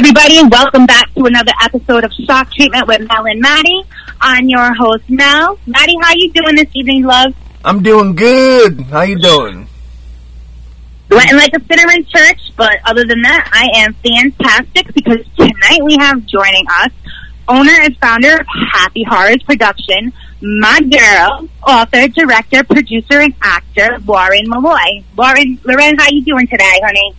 everybody. Welcome back to another episode of Shock Treatment with Mel and Maddie. I'm your host, Mel. Maddie, how you doing this evening, love? I'm doing good. How you doing? Sweating like a sinner in church, but other than that, I am fantastic because tonight we have joining us owner and founder of Happy Horrors Production, my girl, author, director, producer, and actor, Lauren Malloy. Lauren, Lauren, how you doing today, honey?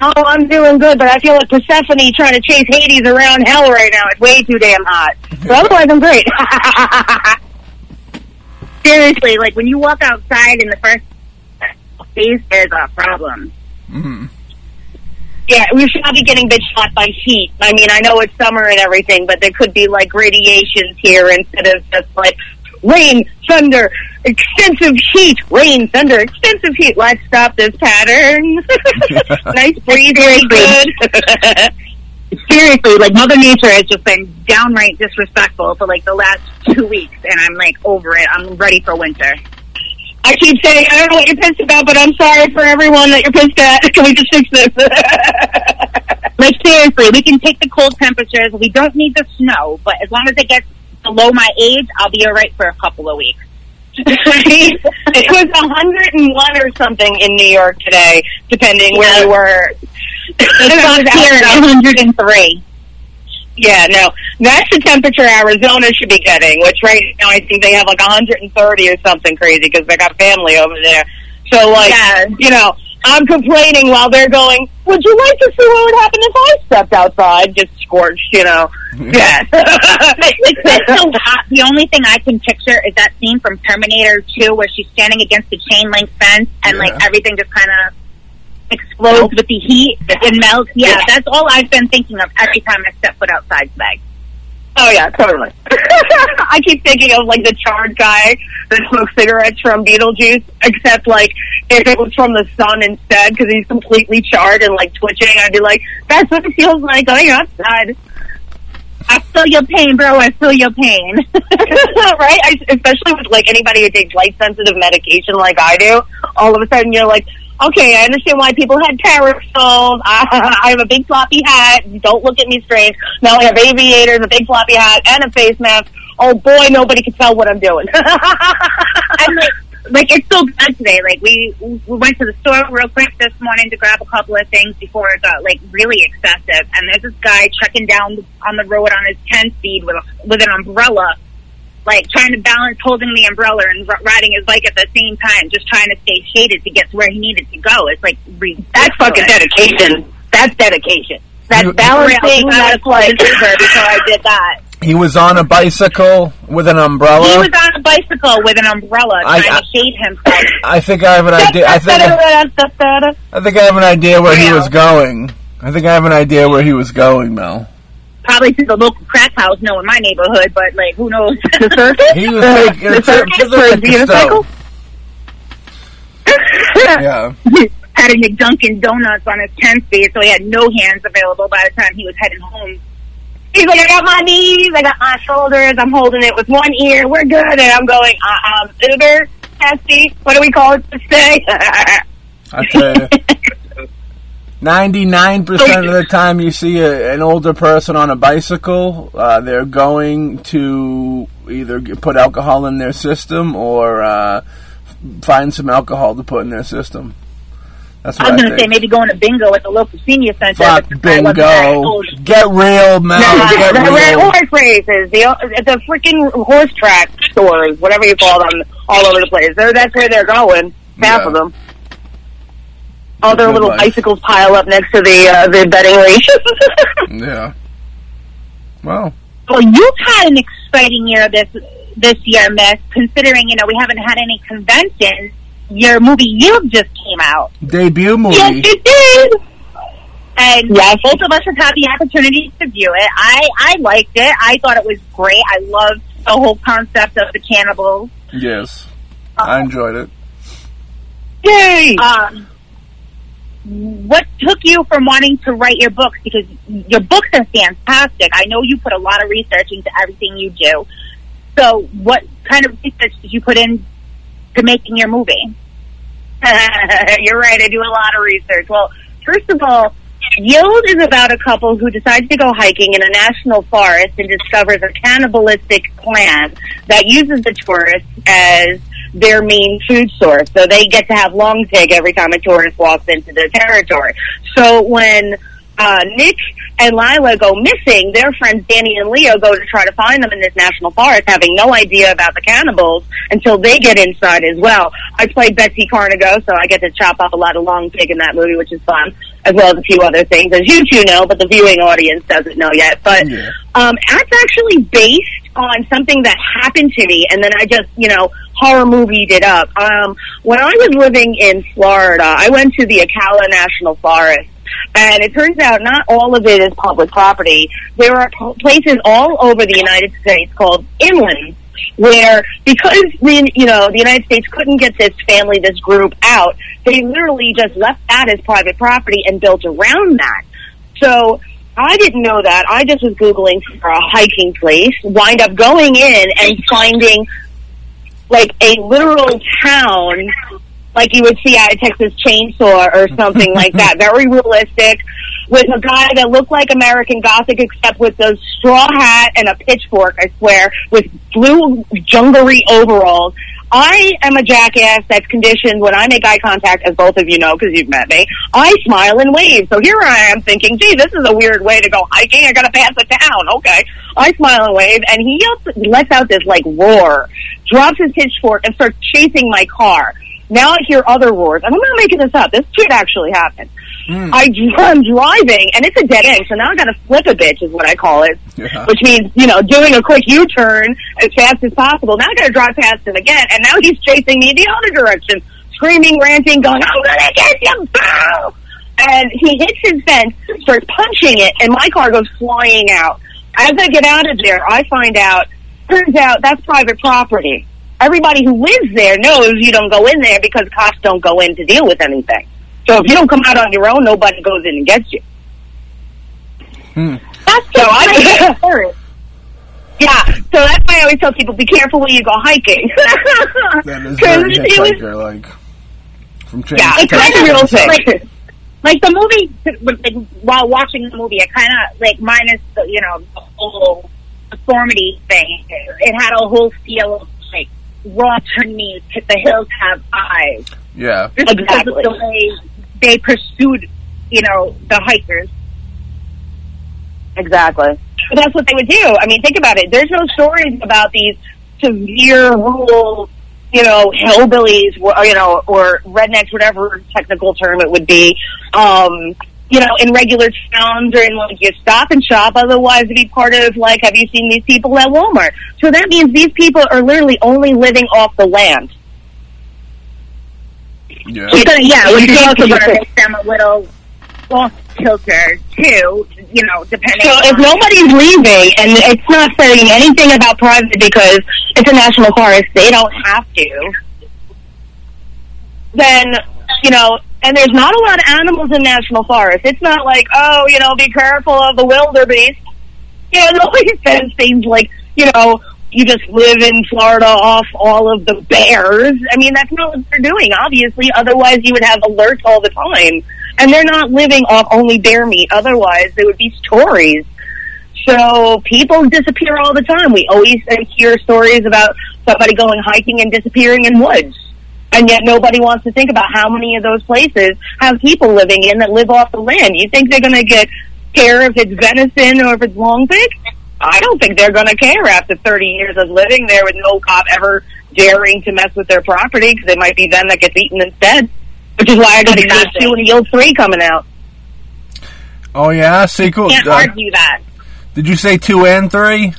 Oh, I'm doing good, but I feel like Persephone trying to chase Hades around hell right now. It's way too damn hot. But otherwise, I'm great. Seriously, like when you walk outside in the first phase, there's a problem. Mm-hmm. yeah, we should not be getting bitch shot by heat. I mean, I know it's summer and everything, but there could be like radiations here instead of just like rain, thunder, extensive heat, rain, thunder, extensive heat. Let's stop this pattern. nice breeze, very good. Seriously, like Mother Nature has just been downright disrespectful for like the last two weeks, and I'm like over it. I'm ready for winter. I keep saying, I don't know what you're pissed about, but I'm sorry for everyone that you're pissed at. Can we just fix this? Like seriously, we can take the cold temperatures. We don't need the snow, but as long as it gets below my age, I'll be alright for a couple of weeks. it was 101 or something in New York today, depending where Yeah. you were. It's up here at 103. Yeah, no, that's the temperature Arizona should be getting. Which right now I think they have like 130 or something crazy because they got family over there. So like, Yeah. you know, I'm complaining while they're going. Would you like to see what would happen if I stepped outside, just scorched? You know, mm-hmm. yeah. like, like that's so hot. The only thing I can picture is that scene from Terminator 2 where she's standing against the chain link fence and like everything just kind of explodes with the heat and melts. Yeah, Yeah. that's all I've been thinking of every time I step foot outside today. Oh yeah, totally. I keep thinking of like the charred guy that smokes cigarettes from Beetlejuice, except like if it was from the sun instead, because he's completely charred and like twitching. I'd be like, that's what it feels like going outside, I feel your pain, bro. I feel your pain. right? I, especially with like anybody who takes light sensitive medication like I do. All of a sudden, you're like. Okay, I understand why people had parasols. I, I have a big floppy hat. Don't look at me strange. Now I have aviators, a big floppy hat, and a face mask. Oh boy, nobody can tell what I'm doing. I'm like, like it's so bad today. Like we we went to the store real quick this morning to grab a couple of things before it got like really excessive. And there's this guy checking down on the road on his ten speed with a, with an umbrella, like trying to balance holding the umbrella and r- riding his bike at the same time, just trying to stay shaded to get to where he needed to go. It's like ridiculous. That's fucking dedication. That's dedication. That's You- balancing. That's like Uber before I did that. He was on a bicycle with an umbrella. He was on a bicycle with an umbrella I- trying I- to shade himself. I think I have an idea. I think I, I think I have an idea where he was going. I think I have an idea where he was going, Mel. Probably to the local crack house, no, in my neighborhood, but like, who knows? the circus. He was taking a the trip circus for liquor unicycle. Yeah. had a Dunkin' Donuts on his 10 speed, so he had no hands available by the time he was heading home. He's like, I got my knees, I got my shoulders, I'm holding it with one ear, we're good. And I'm going, uh, um, Uber, taxi, what do we call it to stay? I tell you. Ninety-nine percent of the time, you see a, an older person on a bicycle. Uh, they're going to either put alcohol in their system or uh, find some alcohol to put in their system. That's what I was going to say maybe going to bingo at the local senior center. Fuck but I wasn't that bingo. Get real, Mel. No, Get the real. horse races, the the freaking horse track stores, whatever you call them, all over the place. They're, that's where they're going. Half Yeah. of them. All their little life. bicycles pile up next to the uh, the betting races. Yeah. Well, Well, you've had an exciting year this this year, Miss. Considering you know we haven't had any conventions, your movie you just came out. debut movie. Yes, you did. And Yes. both of us have had the opportunity to view it. I I liked it. I thought it was great. I loved the whole concept of the cannibals. Yes, I enjoyed it. Yay! Um, what took you from wanting to write your books? Because your books are fantastic. I know you put a lot of research into everything you do. So, what kind of research did you put in to making your movie? You're right. I do a lot of research. Well, first of all, Yield is about a couple who decides to go hiking in a national forest and discovers a cannibalistic clan that uses the tourists as their main food source. So they get to have long pig every time a tourist walks into their territory. So when uh, Nick and Lila go missing, their friends Danny and Leo go to try to find them in this national forest, having no idea about the cannibals until they get inside as well. I played Betsy Carnigo, so I get to chop up a lot of long pig in that movie, which is fun, as well as a few other things, as you two know, but the viewing audience doesn't know yet. But Yeah. um, that's actually based on something that happened to me, and then I just, you know, horror movied it up. Um, when I was living in Florida, I went to the Ocala National Forest. And it turns out not all of it is public property. There are places all over the United States called inland where because the you know the United States couldn't get this family this group out, they literally just left that as private property and built around that. So I didn't know that. I just was googling for a hiking place, wind up going in and finding like a literal town like you would see at a Texas Chainsaw or something like that. Very realistic, with a guy that looked like American Gothic, except with a straw hat and a pitchfork. I swear, with blue junglery overalls. I am a jackass that's conditioned when I make eye contact, as both of you know because you've met me. I smile and wave. So here I am thinking, gee, this is a weird way to go hiking. I got to pass a town. Okay, I smile and wave, and he yells, lets out this like roar, drops his pitchfork, and starts chasing my car. Now I hear other roars, and I'm not making this up. This shit actually happened. Hmm. I, I'm driving, and it's a dead end, so now I got to flip a bitch, is what I call it. Yeah. Which means, you know, doing a quick U-turn as fast as possible. Now I got to drive past him again, and now he's chasing me the other direction, screaming, ranting, going, "I'm gonna get you!" And he hits his fence, starts punching it, and my car goes flying out. As I get out of there, I find out, turns out that's private property. Everybody who lives there knows you don't go in there because cops don't go in to deal with anything. So if you don't come out on your own, nobody goes in and gets you. Hmm. That's so I. Yeah, so that's why I always tell people be careful when you go hiking. That is 'Cause very it was- like. From James yeah, it's Texas. kind of real thing. like, like the movie, like, while watching the movie, it kind of like minus the you know the whole deformity thing. It had a whole feel of like raw trees, the hills have eyes. Yeah. Just because Exactly. of the way they pursued, you know, the hikers. Exactly. But that's what they would do. I mean, think about it. There's no stories about these severe rural, you know, hillbillies, or, you know, or rednecks, whatever technical term it would be. Um, you know, in regular towns or in like your stop and shop. Otherwise, it'd be part of like, have you seen these people at Walmart? So that means these people are literally only living off the land. Yeah. It's gonna, yeah, which is also going to make them a little off kilter too. You know, depending. So if nobody's leaving and it's not saying anything about private because it's a national forest, they don't have to. Then you know, and there's not a lot of animals in national forests. It's not like oh, you know, be careful of the wildebeest. You know, nobody says things like you know. You just live in Florida off all of the bears. I mean, that's not what they're doing, obviously. Otherwise, you would have alerts all the time. And they're not living off only bear meat. Otherwise, there would be stories. So people disappear all the time. We always hear stories about somebody going hiking and disappearing in woods. And yet nobody wants to think about how many of those places have people living in that live off the land. You think they're going to get care if it's venison or if it's long pig? I don't think they're going to care after 30 years of living there with no cop ever daring to mess with their property because it might be them that gets eaten instead. Which is why I got a Yield 2 and a Yield 3 coming out. Oh yeah, sequel. can't Uh, argue that. did you say two and three?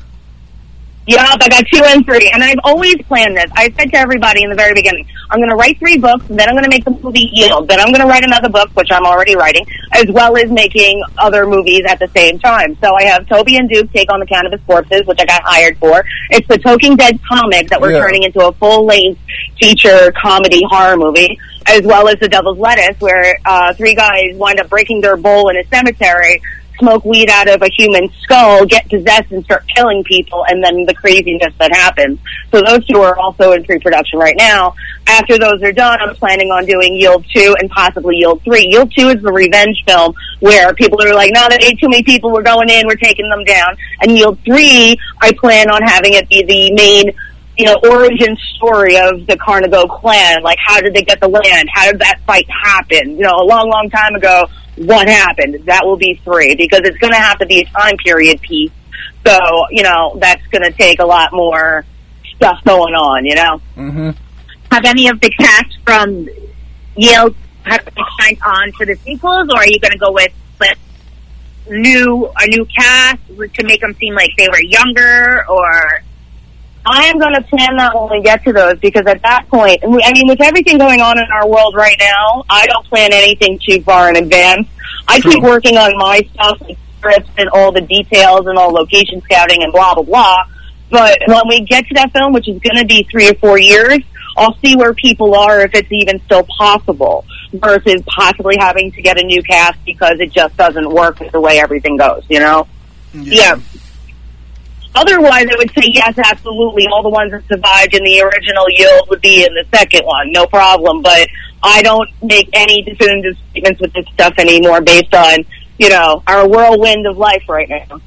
Yup, I got two and three, and I've always planned this. I said to everybody in the very beginning, I'm going to write three books, then I'm going to make the movie Yield, then I'm going to write another book, which I'm already writing, as well as making other movies at the same time. So I have Toby and Duke take on the Cannabis Corpses, which I got hired for. It's the Talking Dead comic that we're Yeah. turning into a full-length feature comedy horror movie, as well as The Devil's Lettuce, where uh, three guys wind up breaking their bowl in a cemetery, smoke weed out of a human skull, get possessed, and start killing people, and then the craziness that happens. So those two are also in pre-production right now. After those are done, I'm planning on doing Yield 2 and possibly Yield 3. Yield 2 is the revenge film where people are like, no, there ain't too many people, we're going in, we're taking them down. And Yield 3, I plan on having it be the main you know, origin story of the Carnigo clan. Like, how did they get the land? How did that fight happen? You know, a long, long time ago, what happened? That will be three because it's going to have to be a time period piece. So, you know, that's going to take a lot more stuff going on, you know? Mm-hmm. Have any of the cast from Yield have been signed on for the sequels, or are you going to go with with new a new cast to make them seem like they were younger, or I am going to plan that when we get to those because at that point, I mean, with everything going on in our world right now, I don't plan anything too far in advance. I True. keep working on my stuff, like scripts and all the details and all location scouting and blah, blah, blah. But when we get to that film, which is going to be three or four years, I'll see where people are if it's even still possible versus possibly having to get a new cast because it just doesn't work with the way everything goes, you know? Yeah. Otherwise, I would say yes, absolutely. All the ones that survived in the original yield would be in the second one, no problem. But I don't make any definitive statements with this stuff anymore based on, you know, our whirlwind of life right now.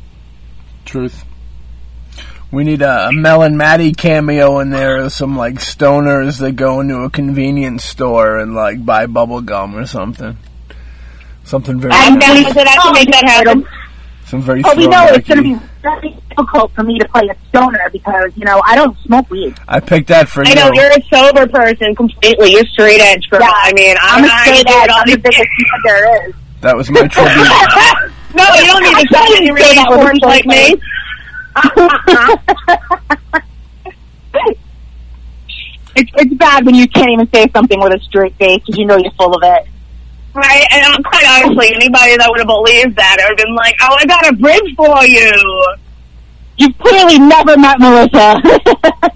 Truth. We need a, a Mel and Maddie cameo in there, some like stoners that go into a convenience store and like buy bubble gum or something. Something very, I'm down with it. I can make that happen. some very. But we know it's going to be very difficult for me to play a stoner because you know I don't smoke weed. I picked that for I you. I know you're a sober person completely. You're straight edge, girl. Yeah. I mean, I I'm a know how you straight edge. on I'm the biggest nut there is. That was my tribute. no, you don't need to I say didn't any that with orange like me. it's it's bad when you can't even say something with a straight face because you know you're full of it. Right, and um, quite honestly, anybody that would have believed that would have been like, "Oh, I got a bridge for you." You've clearly never met Melissa.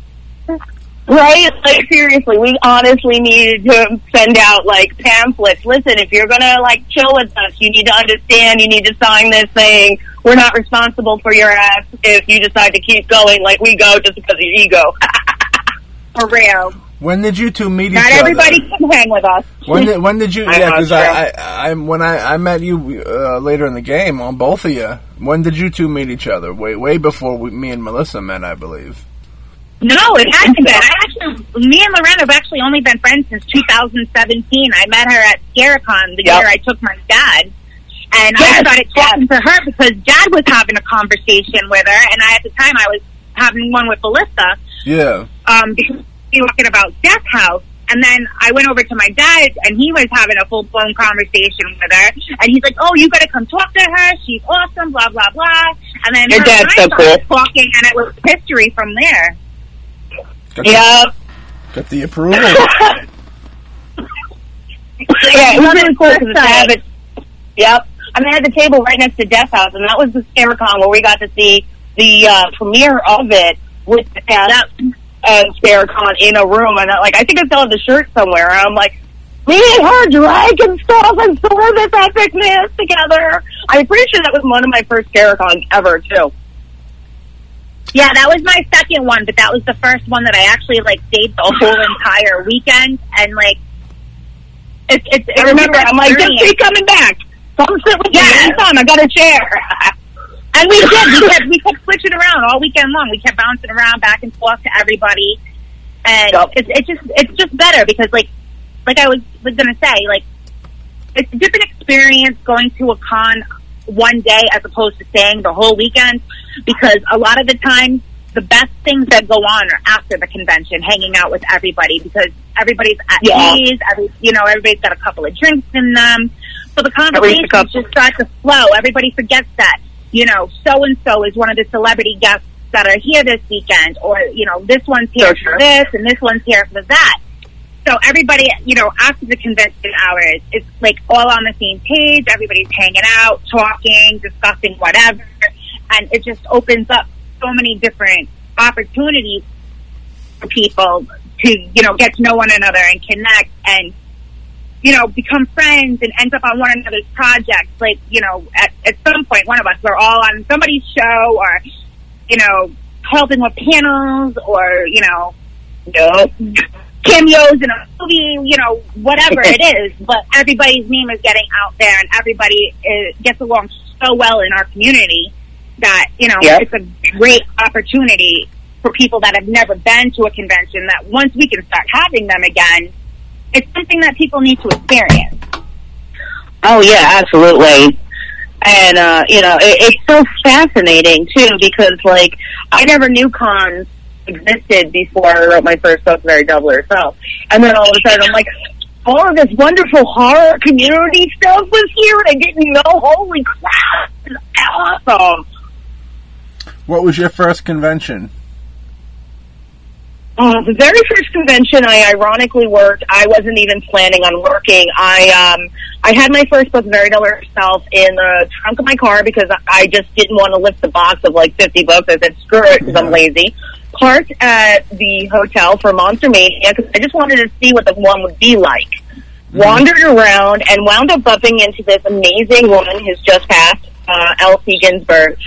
Right? Like seriously, we honestly needed to send out like pamphlets. Listen, if you're gonna like chill with us, you need to understand. You need to sign this thing. We're not responsible for your ass if you decide to keep going like we go just because of your ego. For real. When did you two meet not each other? Not everybody can hang with us. When did when did you? I Yeah, because. I, I, I when I, I met you uh, later in the game on both of you. When did you two meet each other? Way way before we, me and Melissa met, I believe. No, it hasn't been. I actually, me and Lorena have actually only been friends since 2017. I met her at Scaricon the Yep. year I took my dad. And Yes, I started talking to her because Dad was having a conversation with her, and I, at the time I was having one with Melissa. Yeah. um, because we were talking about Death House. And then I went over to my dad, and he was having a full blown conversation with her. And he's like, "Oh, you got to come talk to her. She's awesome." Blah blah blah. And then Your her dad's so started talking, and it was history from there. Got the, Yep. got the approval. yeah, it was really cool because it's have it. Yep. I mean, I had the table right next to Death House, and that was the Scaricon where we got to see the uh, premiere of it with the cast and Scaricon in a room. And uh, like, I think I still have the shirt somewhere. And I'm like, me and her dragging stuff and saw this epicness together. I'm pretty sure that was one of my first Scaricons ever, too. Yeah, that was my second one, but that was the first one that I actually like stayed the whole entire weekend. And like, it's it's. it's I remember, I'm like, just keep coming back. Come sit with me Yeah. anytime. I got a chair. And we did. We kept we kept switching around all weekend long. We kept bouncing around back and forth to everybody, and Yep. it's it's just it's just better because like like I was was gonna say like it's a different experience going to a con one day as opposed to staying the whole weekend because a lot of the time the best things that go on are after the convention, hanging out with everybody because everybody's at Yeah. ease. Every you know everybody's got a couple of drinks in them, so the conversations just start to flow. Everybody forgets that you know so and so is one of the celebrity guests that are here this weekend, or you know this one's here So for true. this and this one's here for that. So everybody, you know, after the convention hours, it's like all on the same page. Everybody's hanging out, talking, discussing whatever, and it just opens up so many different opportunities for people to, you know, get to know one another and connect. And you know, become friends and ends up on one another's projects. Like, you know, at, at some point, one of us, we're all on somebody's show or, you know, helping with panels or, you know, Nope. cameos in a movie, you know, whatever it is. But everybody's name is getting out there and everybody is, gets along so well in our community that, you know, Yep. it's a great opportunity for people that have never been to a convention that once we can start having them again, it's something that people need to experience. Oh yeah, absolutely. And uh, you know, it, it's so fascinating too because like I never knew cons existed before I wrote my first book, Very Devil Herself. And then all of a sudden I'm like, all of this wonderful horror community stuff was here and I didn't know. Holy crap, it's awesome. What was your first convention? Uh, the very first convention I ironically worked, I wasn't even planning on working. I um I had my first book, Very Devil Herself, in the trunk of my car because I just didn't want to lift the box of like 50 books. I said, screw it, because I'm lazy. Parked at the hotel for Monster Mania because I just wanted to see what the one would be like. Wandered around and wound up bumping into this amazing woman who's just passed, uh, Elsie Ginsberg.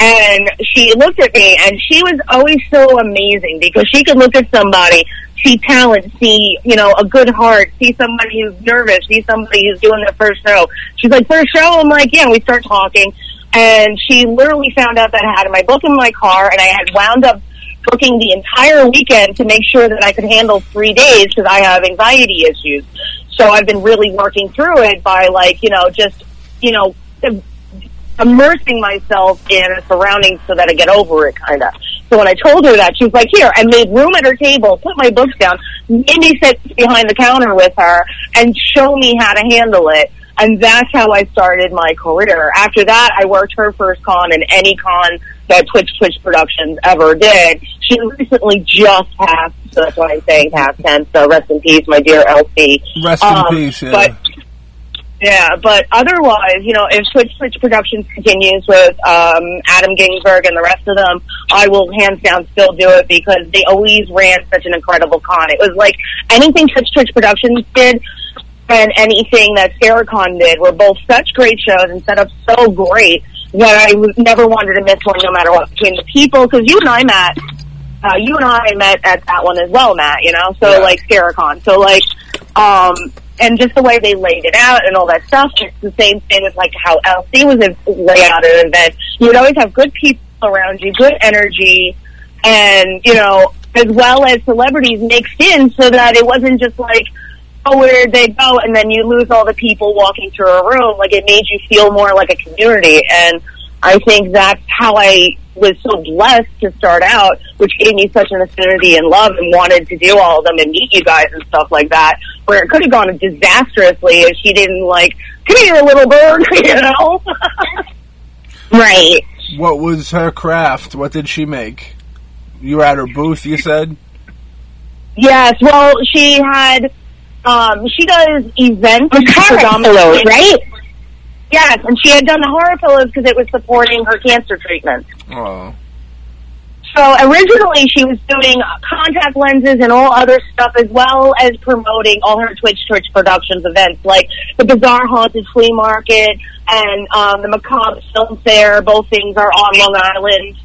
And she looked at me and she was always so amazing because she could look at somebody, see talent, see, you know, a good heart, see somebody who's nervous, see somebody who's doing their first show. She's like, first show? I'm like, yeah, we start talking. And she literally found out that I had my book in my car and I had wound up booking the entire weekend to make sure that I could handle three days because I have anxiety issues. So I've been really working through it by like, you know, just, you know, immersing myself in a surrounding so that I get over it, kind of. So when I told her that, she was like, "Here," I made room at her table, put my books down, made me sit behind the counter with her, and show me how to handle it. And that's how I started my career. After that, I worked her first con and any con that Twitch Twitch Productions ever did. She recently just passed, so that's why I'm saying past tense. So rest in peace, my dear Elsie. Rest in Um, peace. Yeah. But yeah, but otherwise, you know, if Switch Switch Productions continues with um, Adam Ginsberg and the rest of them, I will hands down still do it because they always ran such an incredible con. It was like anything Switch Switch Productions did and anything that Saracon did were both such great shows and set up so great that I never wanted to miss one no matter what between the people. Because you and I, Matt, uh, you and I met at that one as well, Matt, you know? So, Yeah. like, Saracon. So, like, um, and just the way they laid it out and all that stuff. It's the same thing with like how Elsie was lay out an event. You would always have good people around you, good energy, and you know, as well as celebrities mixed in, so that it wasn't just like, oh, where did they go, and then you lose all the people walking through a room. Like it made you feel more like a community, and I think that's how I was so blessed to start out, which gave me such an affinity and love and wanted to do all of them and meet you guys and stuff like that. Where it could have gone disastrously if she didn't like, come here, little bird, you know? Right. what was her craft? What did she make? You were at her booth, you said? yes, well, she had, um, she does events predominantly. right? Yes, and she had done the horror pillows because it was supporting her cancer treatment. Oh. So originally she was doing contact lenses and all other stuff as well as promoting all her Twitch Twitch Productions events like the Bizarre Haunted Flea Market and um, the Macabre Film Fair. Both things are on Long Island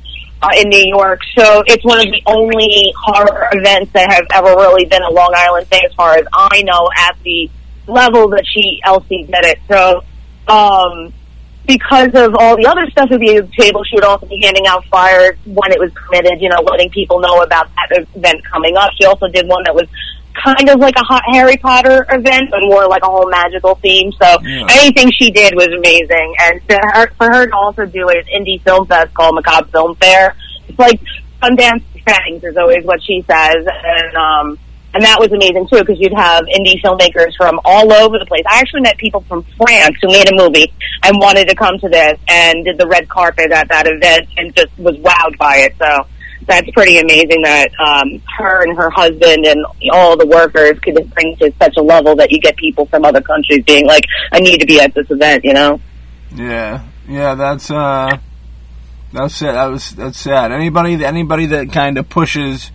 uh, in New York. So it's one of the only horror events that have ever really been a Long Island thing as far as I know at the level that she, Elsie, did it. So um, because of all the other stuff at the table, she would also be handing out flyers when it was permitted, you know, letting people know about that event coming up. She also did one that was kind of like a hot Harry Potter event, but more like a whole magical theme. So Yeah. anything she did was amazing. And to her, for her to also do an indie film fest called Macabre Film Fair, it's like Sundance Fangs is always what she says. And, um, and that was amazing too because you'd have indie filmmakers from all over the place. I actually met people from France who made a movie and wanted to come to this and did the red carpet at that event and just was wowed by it. So that's pretty amazing that um, her and her husband and all the workers could bring to such a level that you get people from other countries being like, "I need to be at this event," you know. Yeah. Yeah, that's uh that's it. That was that's sad. Anybody anybody that kind of pushes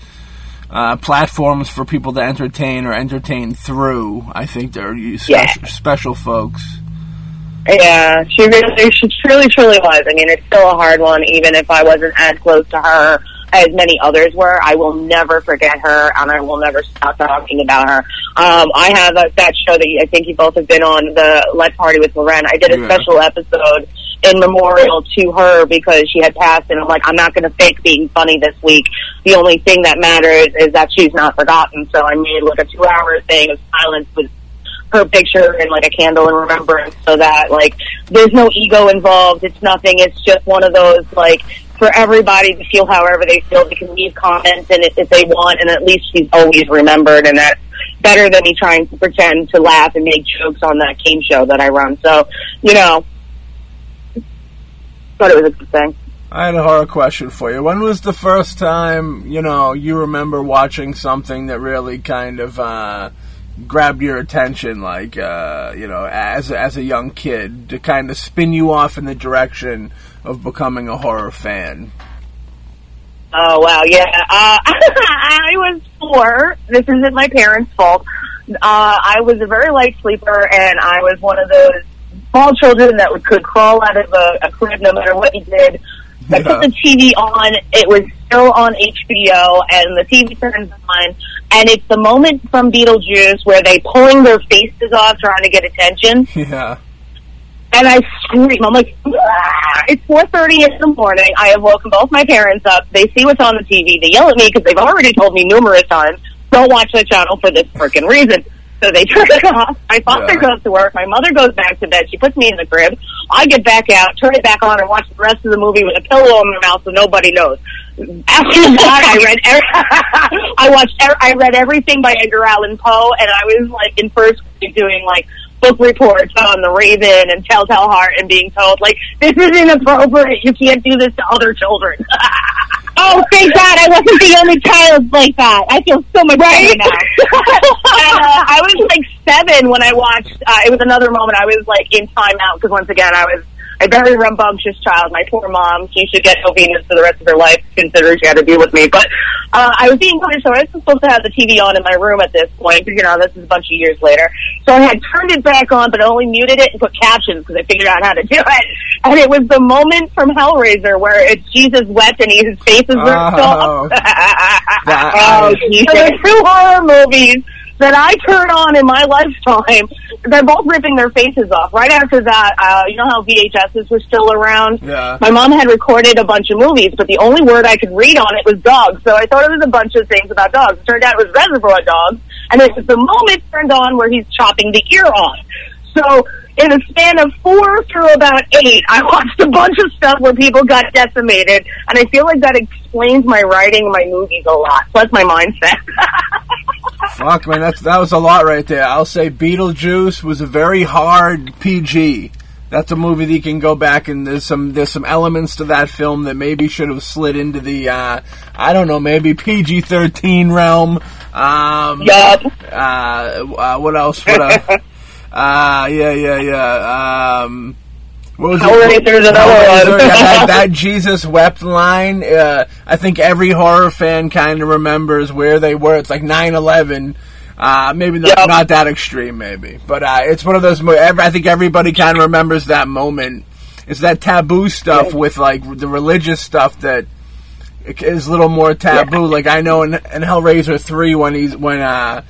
uh, platforms for people to entertain or entertain through. I think they're special, Yeah. special folks. Yeah, she really, she truly, truly was. I mean, it's still a hard one, even if I wasn't as close to her as many others were. I will never forget her, and I will never stop talking about her. Um, I have a, that show that I think you both have been on, the Let Party with Loren. I did a Yeah. special episode in memorial to her because she had passed, and I'm like, I'm not going to fake being funny this week. The only thing that matters is that she's not forgotten. So I made like a two-hour thing of silence with her picture and like a candle in remembrance so that like there's no ego involved it's nothing it's just one of those like for everybody to feel however they feel they can leave comments and if, if they want and at least she's always remembered and that's better than me trying to pretend to laugh and make jokes on that game show that i run so you know thought it was a good thing I had a horror question for you. When was the first time, you know, you remember watching something that really kind of uh, grabbed your attention, like, uh, you know, as as a young kid, to kind of spin you off in the direction of becoming a horror fan? Oh wow, yeah. Uh, I was four. This isn't my parents' fault. Uh, I was a very light sleeper, and I was one of those small children that could crawl out of a, a crib no matter what you did. I put the TV on. It was still on HBO, and the TV turns on, and it's the moment from Beetlejuice where they pulling their faces off, trying to get attention Yeah. and I scream. I'm like, "Ah!" it's 4:30 in the morning. I have woken both my parents up. They see what's on the TV. They yell at me because they've already told me numerous times, "Don't watch the channel for this freaking reason." So they turn it off. My father Yeah. goes to work. My mother goes back to bed. She puts me in the crib. I get back out, turn it back on, and watch the rest of the movie with a pillow in my mouth so nobody knows. After that, I read. Every, I watched. ev- I read everything by Edgar Allan Poe, and I was like in first grade doing like book reports on the Raven and Telltale Heart, and being told like this is inappropriate. You can't do this to other children. Oh, thank God I wasn't the only child like that. I feel so much better now. and, uh, I was like seven when I watched. Uh, it was another moment. I was like in timeout because once again I was a very rambunctious child. My poor mom. She should get no Venus for the rest of her life, considering she had to deal with me. But uh, I was being punished, so I was supposed to have the TV on in my room at this point. You know, this is a bunch of years later. So I had turned it back on, but only muted it and put captions because I figured out how to do it. And it was the moment from Hellraiser where it's Jesus wept and his face is ripped Oh. off. Oh, so there's two horror movies that I turn on in my lifetime. They're both ripping their faces off. Right after that, uh, you know how VHSs were still around? Yeah. My mom had recorded a bunch of movies, but the only word I could read on it was dogs. So I thought it was a bunch of things about dogs. It turned out it was Reservoir Dogs, and it was the moment turned on where he's chopping the ear off. So in a span of four through about eight, I watched a bunch of stuff where people got decimated, and I feel like that explains my writing and my movies a lot. Plus my mindset. Fuck, man, that's that was a lot right there. I'll say Beetlejuice was a very hard PG. That's a movie that you can go back and there's some there's some elements to that film that maybe should have slid into the uh, I don't know maybe PG thirteen realm. Um, yup. uh, uh, what else? What else? uh, yeah, yeah, yeah. Um, what was Hellraiser's another Hellraiser, one. yeah, that, that Jesus wept line. Uh, I think every horror fan kind of remembers where they were. It's like 9-11. Uh, maybe not, Yep. not that extreme, maybe, but uh, it's one of those. Mo- I think everybody kind of remembers that moment. It's that taboo stuff with like the religious stuff that is a little more taboo. Like I know in, in Hellraiser three when he's when uh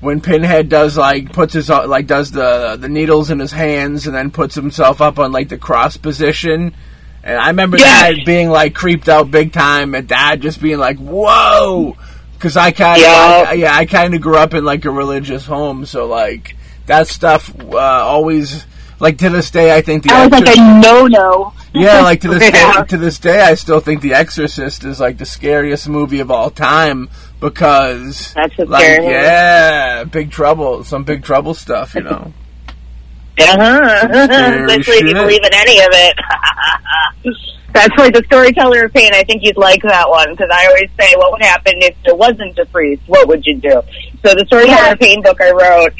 when Pinhead does like puts his uh, like does the the needles in his hands and then puts himself up on like the cross position. And I remember that being like creeped out big time, and Dad just being like, "Whoa," because I kind of Yeah. yeah I kind of grew up in like a religious home, so like that stuff uh, always like to this day I think the I was like a no-no. yeah, like to this Yeah. day, to this day, I still think The Exorcist is like the scariest movie of all time because That's a like yeah, Big Trouble, some Big Trouble stuff, you know. Uh-huh. Especially if you believe in any of it. That's like the storyteller of pain. I think you'd like that one because I always say, what would happen if there wasn't a priest? What would you do? So the storyteller Yeah. of pain book I wrote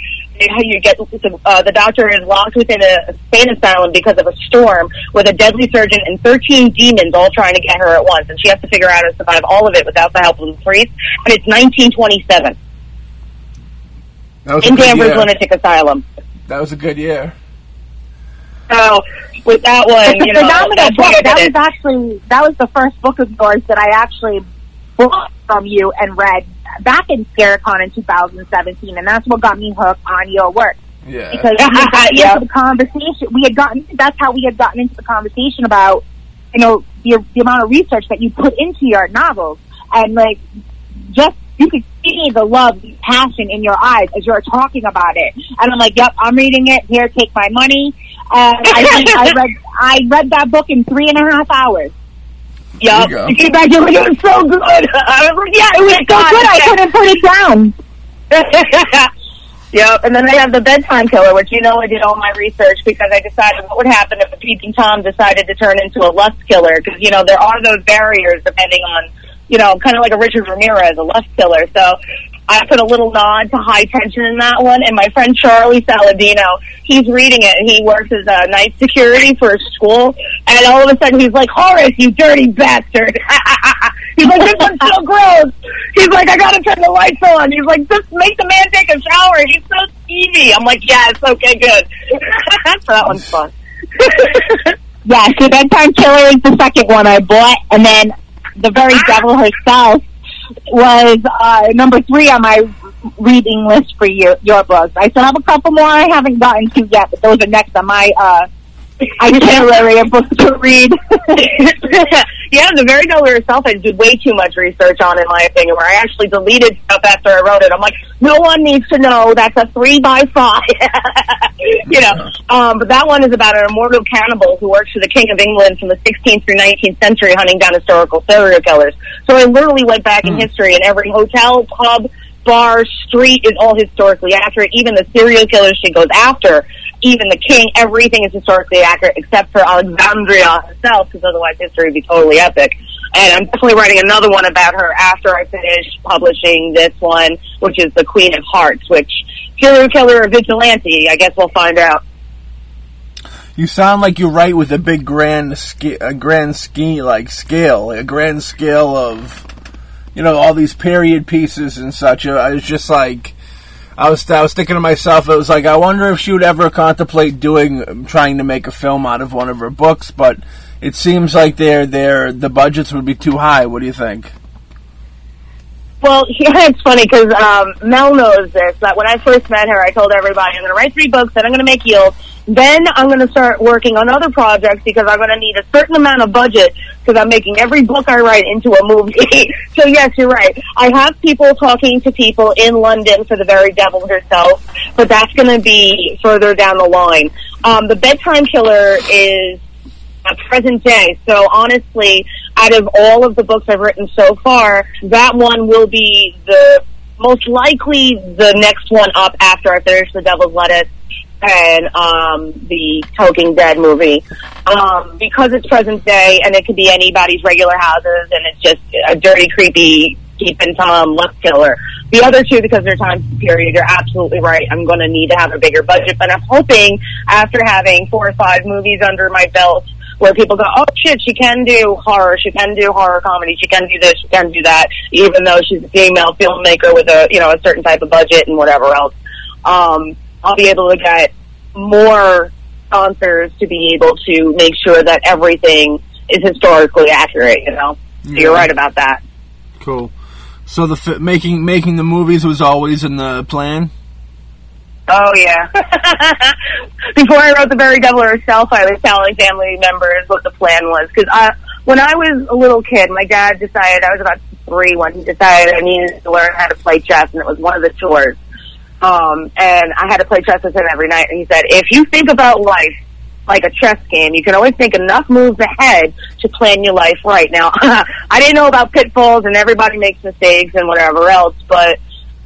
how you get uh, the doctor is locked within a sane asylum because of a storm with a deadly surgeon and 13 demons all trying to get her at once, and she has to figure out how to survive all of it without the help of the priest. And it's 1927 in Danvers Lunatic Asylum. That was a good year. So with that one, it's you know, phenomenal book. That was actually that was the first book of yours that I actually bought from you and read back in Scarecon in 2017, and that's what got me hooked on your work. Yeah. Because we had gotten yeah. into the conversation, we had gotten that's how we had gotten into the conversation about you know the the amount of research that you put into your novels, and like just you could see the love, the passion in your eyes as you're talking about it. And I'm like, yep, I'm reading it. Here, take my money. And I, I read I read that book in three and a half hours. Yep. You came back, you it was so good. I was like, yeah, it was so God, good. I couldn't put it down. Yep, and then I have the bedtime killer, which you know I did all my research because I decided what would happen if a peeping tom decided to turn into a lust killer because you know there are those barriers depending on you know, kind of like a Richard Ramirez, a lust killer. So I put a little nod to high tension in that one. And my friend Charlie Saladino, he's reading it. He works as a night security for a school. And all of a sudden he's like, Horace, you dirty bastard. he's like, this one's so gross. He's like, I gotta turn the lights on. He's like, just make the man take a shower. He's so skeevy. I'm like, yes, okay, good. so that one's fun. yeah, so Bedtime Killer is the second one I bought. And then the very ah! devil herself was uh, number three on my reading list for your your books. I still have a couple more I haven't gotten to yet, but those are next on my uh, itinerary of books to read. yeah, the very Devil itself, I did way too much research on, in my opinion, where I actually deleted stuff after I wrote it. I'm like, no one needs to know that's a three by five. you know, um, but that one is about an immortal cannibal who works for the King of England from the 16th through 19th century, hunting down historical serial killers. So I literally went back mm. in hmm. history, and every hotel, pub, bar, street is all historically accurate. Even the serial killer she goes after even the king, everything is historically accurate except for Alexandria herself, because otherwise history would be totally epic. And I'm definitely writing another one about her after I finish publishing this one, which is the Queen of Hearts, which serial killer or vigilante, I guess we'll find out. You sound like you write with a big grand, a grand ski like scale, a grand scale of, you know, all these period pieces and such. I was just like, I was I was thinking to myself, it was like I wonder if she would ever contemplate doing trying to make a film out of one of her books, but it seems like they're, they're, the budgets would be too high. What do you think? Well, yeah, it's funny because um, Mel knows this. That when I first met her, I told everybody I'm going to write three books, then I'm going to make yield, then I'm going to start working on other projects because I'm going to need a certain amount of budget because I'm making every book I write into a movie. so yes, you're right. I have people talking to people in London for the very devil herself, but that's going to be further down the line. Um, the bedtime killer is a present day. So honestly, out of all of the books I've written so far, that one will be the most likely the next one up after I finish The Devil's Lettuce and um, the Talking Dead movie. Um, because it's present day and it could be anybody's regular houses and it's just a dirty, creepy peeping Tom lust killer. The other two, because they're time period, you're absolutely right. I'm going to need to have a bigger budget, but I'm hoping after having four or five movies under my belt where people go, oh shit, she can do horror, she can do horror comedy, she can do this, she can do that, even though she's a female filmmaker with a, you know, a certain type of budget and whatever else. Um, I'll be able to get more sponsors to be able to make sure that everything is historically accurate, you know? So yeah. you're right about that. Cool. So the making making the movies was always in the plan. Oh yeah. Before I wrote The Very Devil herself, I was telling family members what the plan was because I, when I was a little kid, my dad decided I was about three when he decided I needed to learn how to play chess, and it was one of the chores. Um, and I had to play chess with him every night. And he said, if you think about life like a chess game, you can always think enough moves ahead to plan your life right. Now, I didn't know about pitfalls, and everybody makes mistakes and whatever else, but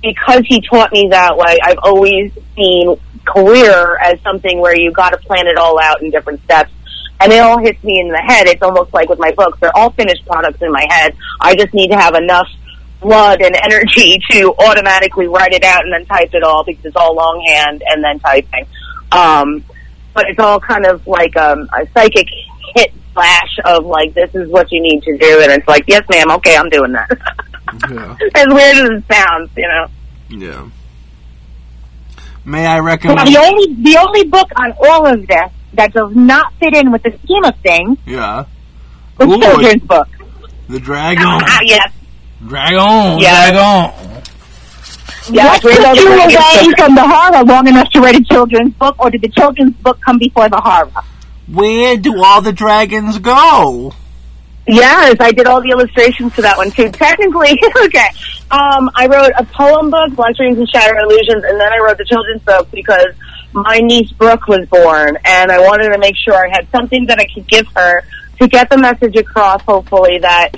because he taught me that way, I've always seen career as something where you got to plan it all out in different steps. And it all hits me in the head. It's almost like with my books; they're all finished products in my head. I just need to have enough blood and energy to automatically write it out and then type it all because it's all longhand and then typing. Um, but it's all kind of like um, a psychic hit flash of like, this is what you need to do. And it's like, yes, ma'am. Okay, I'm doing that. Yeah. as weird as it sounds, you know. Yeah. May I Well, recommend? the only the only book on all of this that does not fit in with the scheme of things Yeah. Ooh, children's book. The dragon. Ah, yes. Dragon. Yeah. Dragon. Yeah, what Green took Over you away from the horror long enough to write a children's book, or did the children's book come before the horror? Where do all the dragons go? Yes, I did all the illustrations for that one too. Technically, okay. Um, I wrote a poem book, Black Dreams and Shattered Illusions, and then I wrote the children's book because my niece Brooke was born, and I wanted to make sure I had something that I could give her to get the message across. Hopefully, that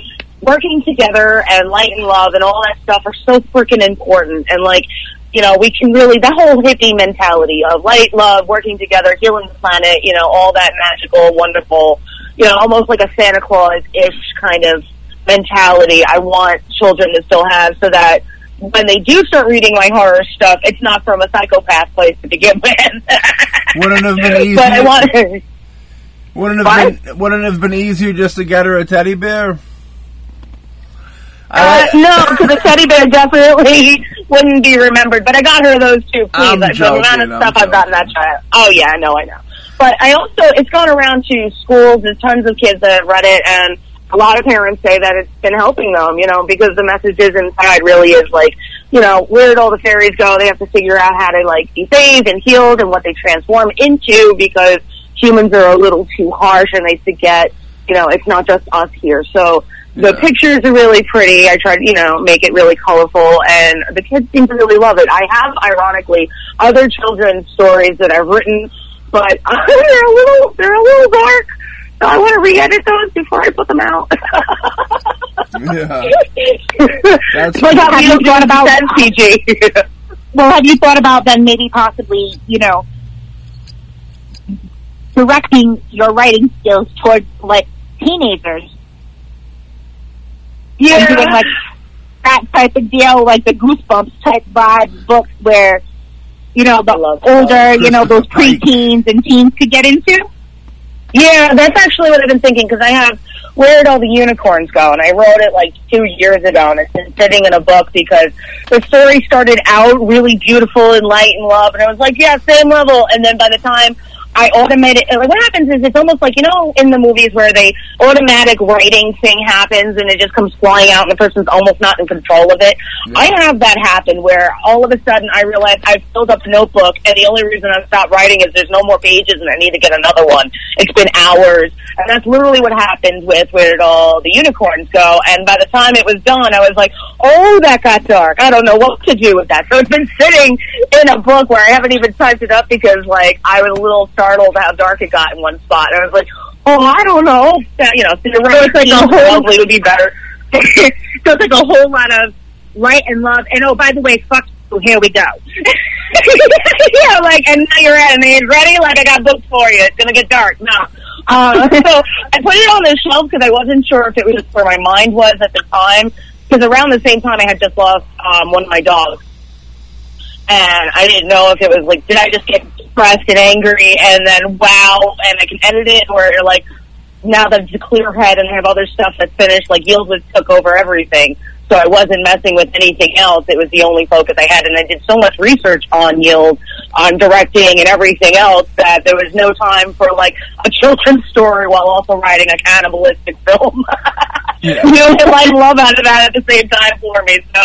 working together and light and love and all that stuff are so freaking important. And like, you know, we can really that whole hippie mentality of light, love, working together, healing the planet. You know, all that magical, wonderful you know, almost like a Santa Claus ish kind of mentality I want children to still have so that when they do start reading my horror stuff, it's not from a psychopath place to begin with. Wouldn't have been easier. but I want Wouldn't have What? been wouldn't have been easier just to get her a teddy bear? I Uh, no, because the teddy bear definitely wouldn't be remembered. But I got her those two, please. Like, the amount of stuff I've gotten that child. Oh yeah, I know, I know. But I also, it's gone around to schools. There's tons of kids that have read it, and a lot of parents say that it's been helping them. You know, because the messages inside really is like, you know, where did all the fairies go? They have to figure out how to like be saved and healed, and what they transform into because humans are a little too harsh, and they forget. You know, it's not just us here. So the Yeah. pictures are really pretty. I tried, you know, make it really colorful, and the kids seem to really love it. I have, ironically, other children's stories that I've written, but they're a little, they're a little dark. So I want to re-edit those before I put them out. Yeah. That's like Have you thought about- about PG. Well, have you thought about then maybe possibly, you know, directing your writing skills towards like teenagers and doing like that type of deal, like the Goosebumps type vibe books where, you know, the older, you know, those preteens and teens could get into? Yeah, that's actually what I've been thinking because I have Where Did All the Unicorns Go? And I wrote it like two years ago and it's been sitting in a book because the story started out really beautiful and light and love and I was like, yeah, same level. And then by the time I automated, like what happens is it's almost like, you know, in the movies where they automatic writing thing happens and it just comes flying out and the person's almost not in control of it. I have that happen where all of a sudden I realize I've filled up a notebook and the only reason I've stopped writing is there's no more pages and I need to get another one. It's been hours. And that's literally what happened with Where Did All the Unicorns Go. And by the time it was done, I was like, oh, that got dark. I don't know what to do with that. So it's been sitting in a book where I haven't even typed it up because, like, I was a little startled how dark it got in one spot. And I was like, oh, I don't know. That, you know, so it's like a whole, probably would be better. so it's like a whole lot of light and love. And oh, by the way, fuck you, here we go. yeah, like, and now you're at, and it's ready. Like, I got books for you. It's gonna get dark. No. Uh, so I put it on the shelf because I wasn't sure if it was just where my mind was at the time. Because around the same time, I had just lost um, one of my dogs, and I didn't know if it was like, did I just get depressed and angry, and then wow, and I can edit it, or like now that it's a clear head and I have other stuff that's finished, like Yield was took over everything. So I wasn't messing with anything else. It was the only focus I had. And I did so much research on Yield, on directing and everything else that there was no time for like a children's story while also writing a cannibalistic film. Yeah. you know, and love out of that at the same time for me. So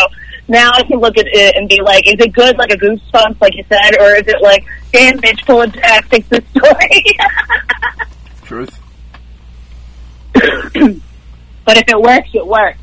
now I can look at it and be like, is it good like a goosebumps, like you said, or is it like, damn bitch, it back, fix the story? Truth. But if it works, it works.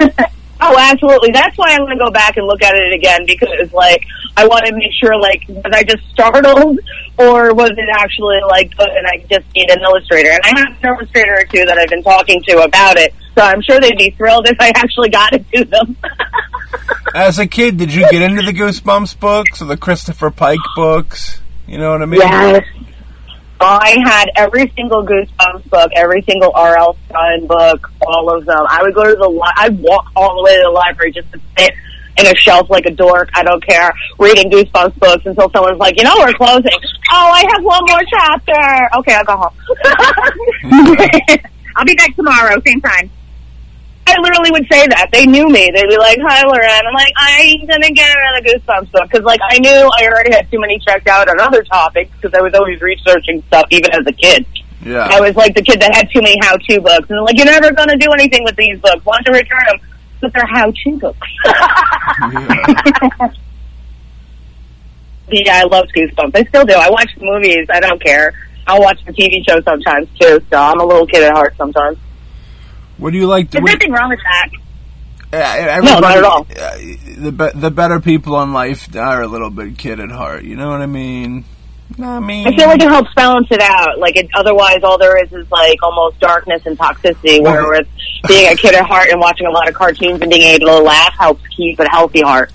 Oh, absolutely. That's why I'm going to go back and look at it again because, like, I want to make sure, like, was I just startled or was it actually, like, good and I just need an illustrator? And I have an illustrator or two that I've been talking to about it, so I'm sure they'd be thrilled if I actually got it to them. As a kid, did you get into the Goosebumps books or the Christopher Pike books? You know what I mean? Yes. I had every single Goosebumps book, every single R.L. Stine book, all of them. I would go to the li- I'd walk all the way to the library just to sit in a shelf like a dork. I don't care, reading Goosebumps books until someone's like, you know, we're closing. Oh, I have one more chapter. Okay, I'll go home. I'll be back tomorrow, same time. I literally would say that. They knew me. They'd be like, "Hi, Lauren. I'm like, "I ain't going to get another Goosebumps book because, like, I knew I already had too many checked out on other topics because I was always researching stuff, even as a kid. Yeah. I was like the kid that had too many how-to books, and like, "You're never going to do anything with these books. Why don't you return them?" But they're how-to books. yeah. yeah, I love Goosebumps. I still do. I watch the movies. I don't care. I'll watch the TV show sometimes too. So I'm a little kid at heart sometimes. What do you like? To, There's nothing wrong with that. uh, No, not at all. uh, the be- the better people in life are a little bit kid at heart. You know what I mean? I mean, I feel like it helps balance it out. Like it, otherwise, all there is is like almost darkness and toxicity. Well- Whereas being a kid at heart and watching a lot of cartoons and being able to laugh helps keep a healthy heart.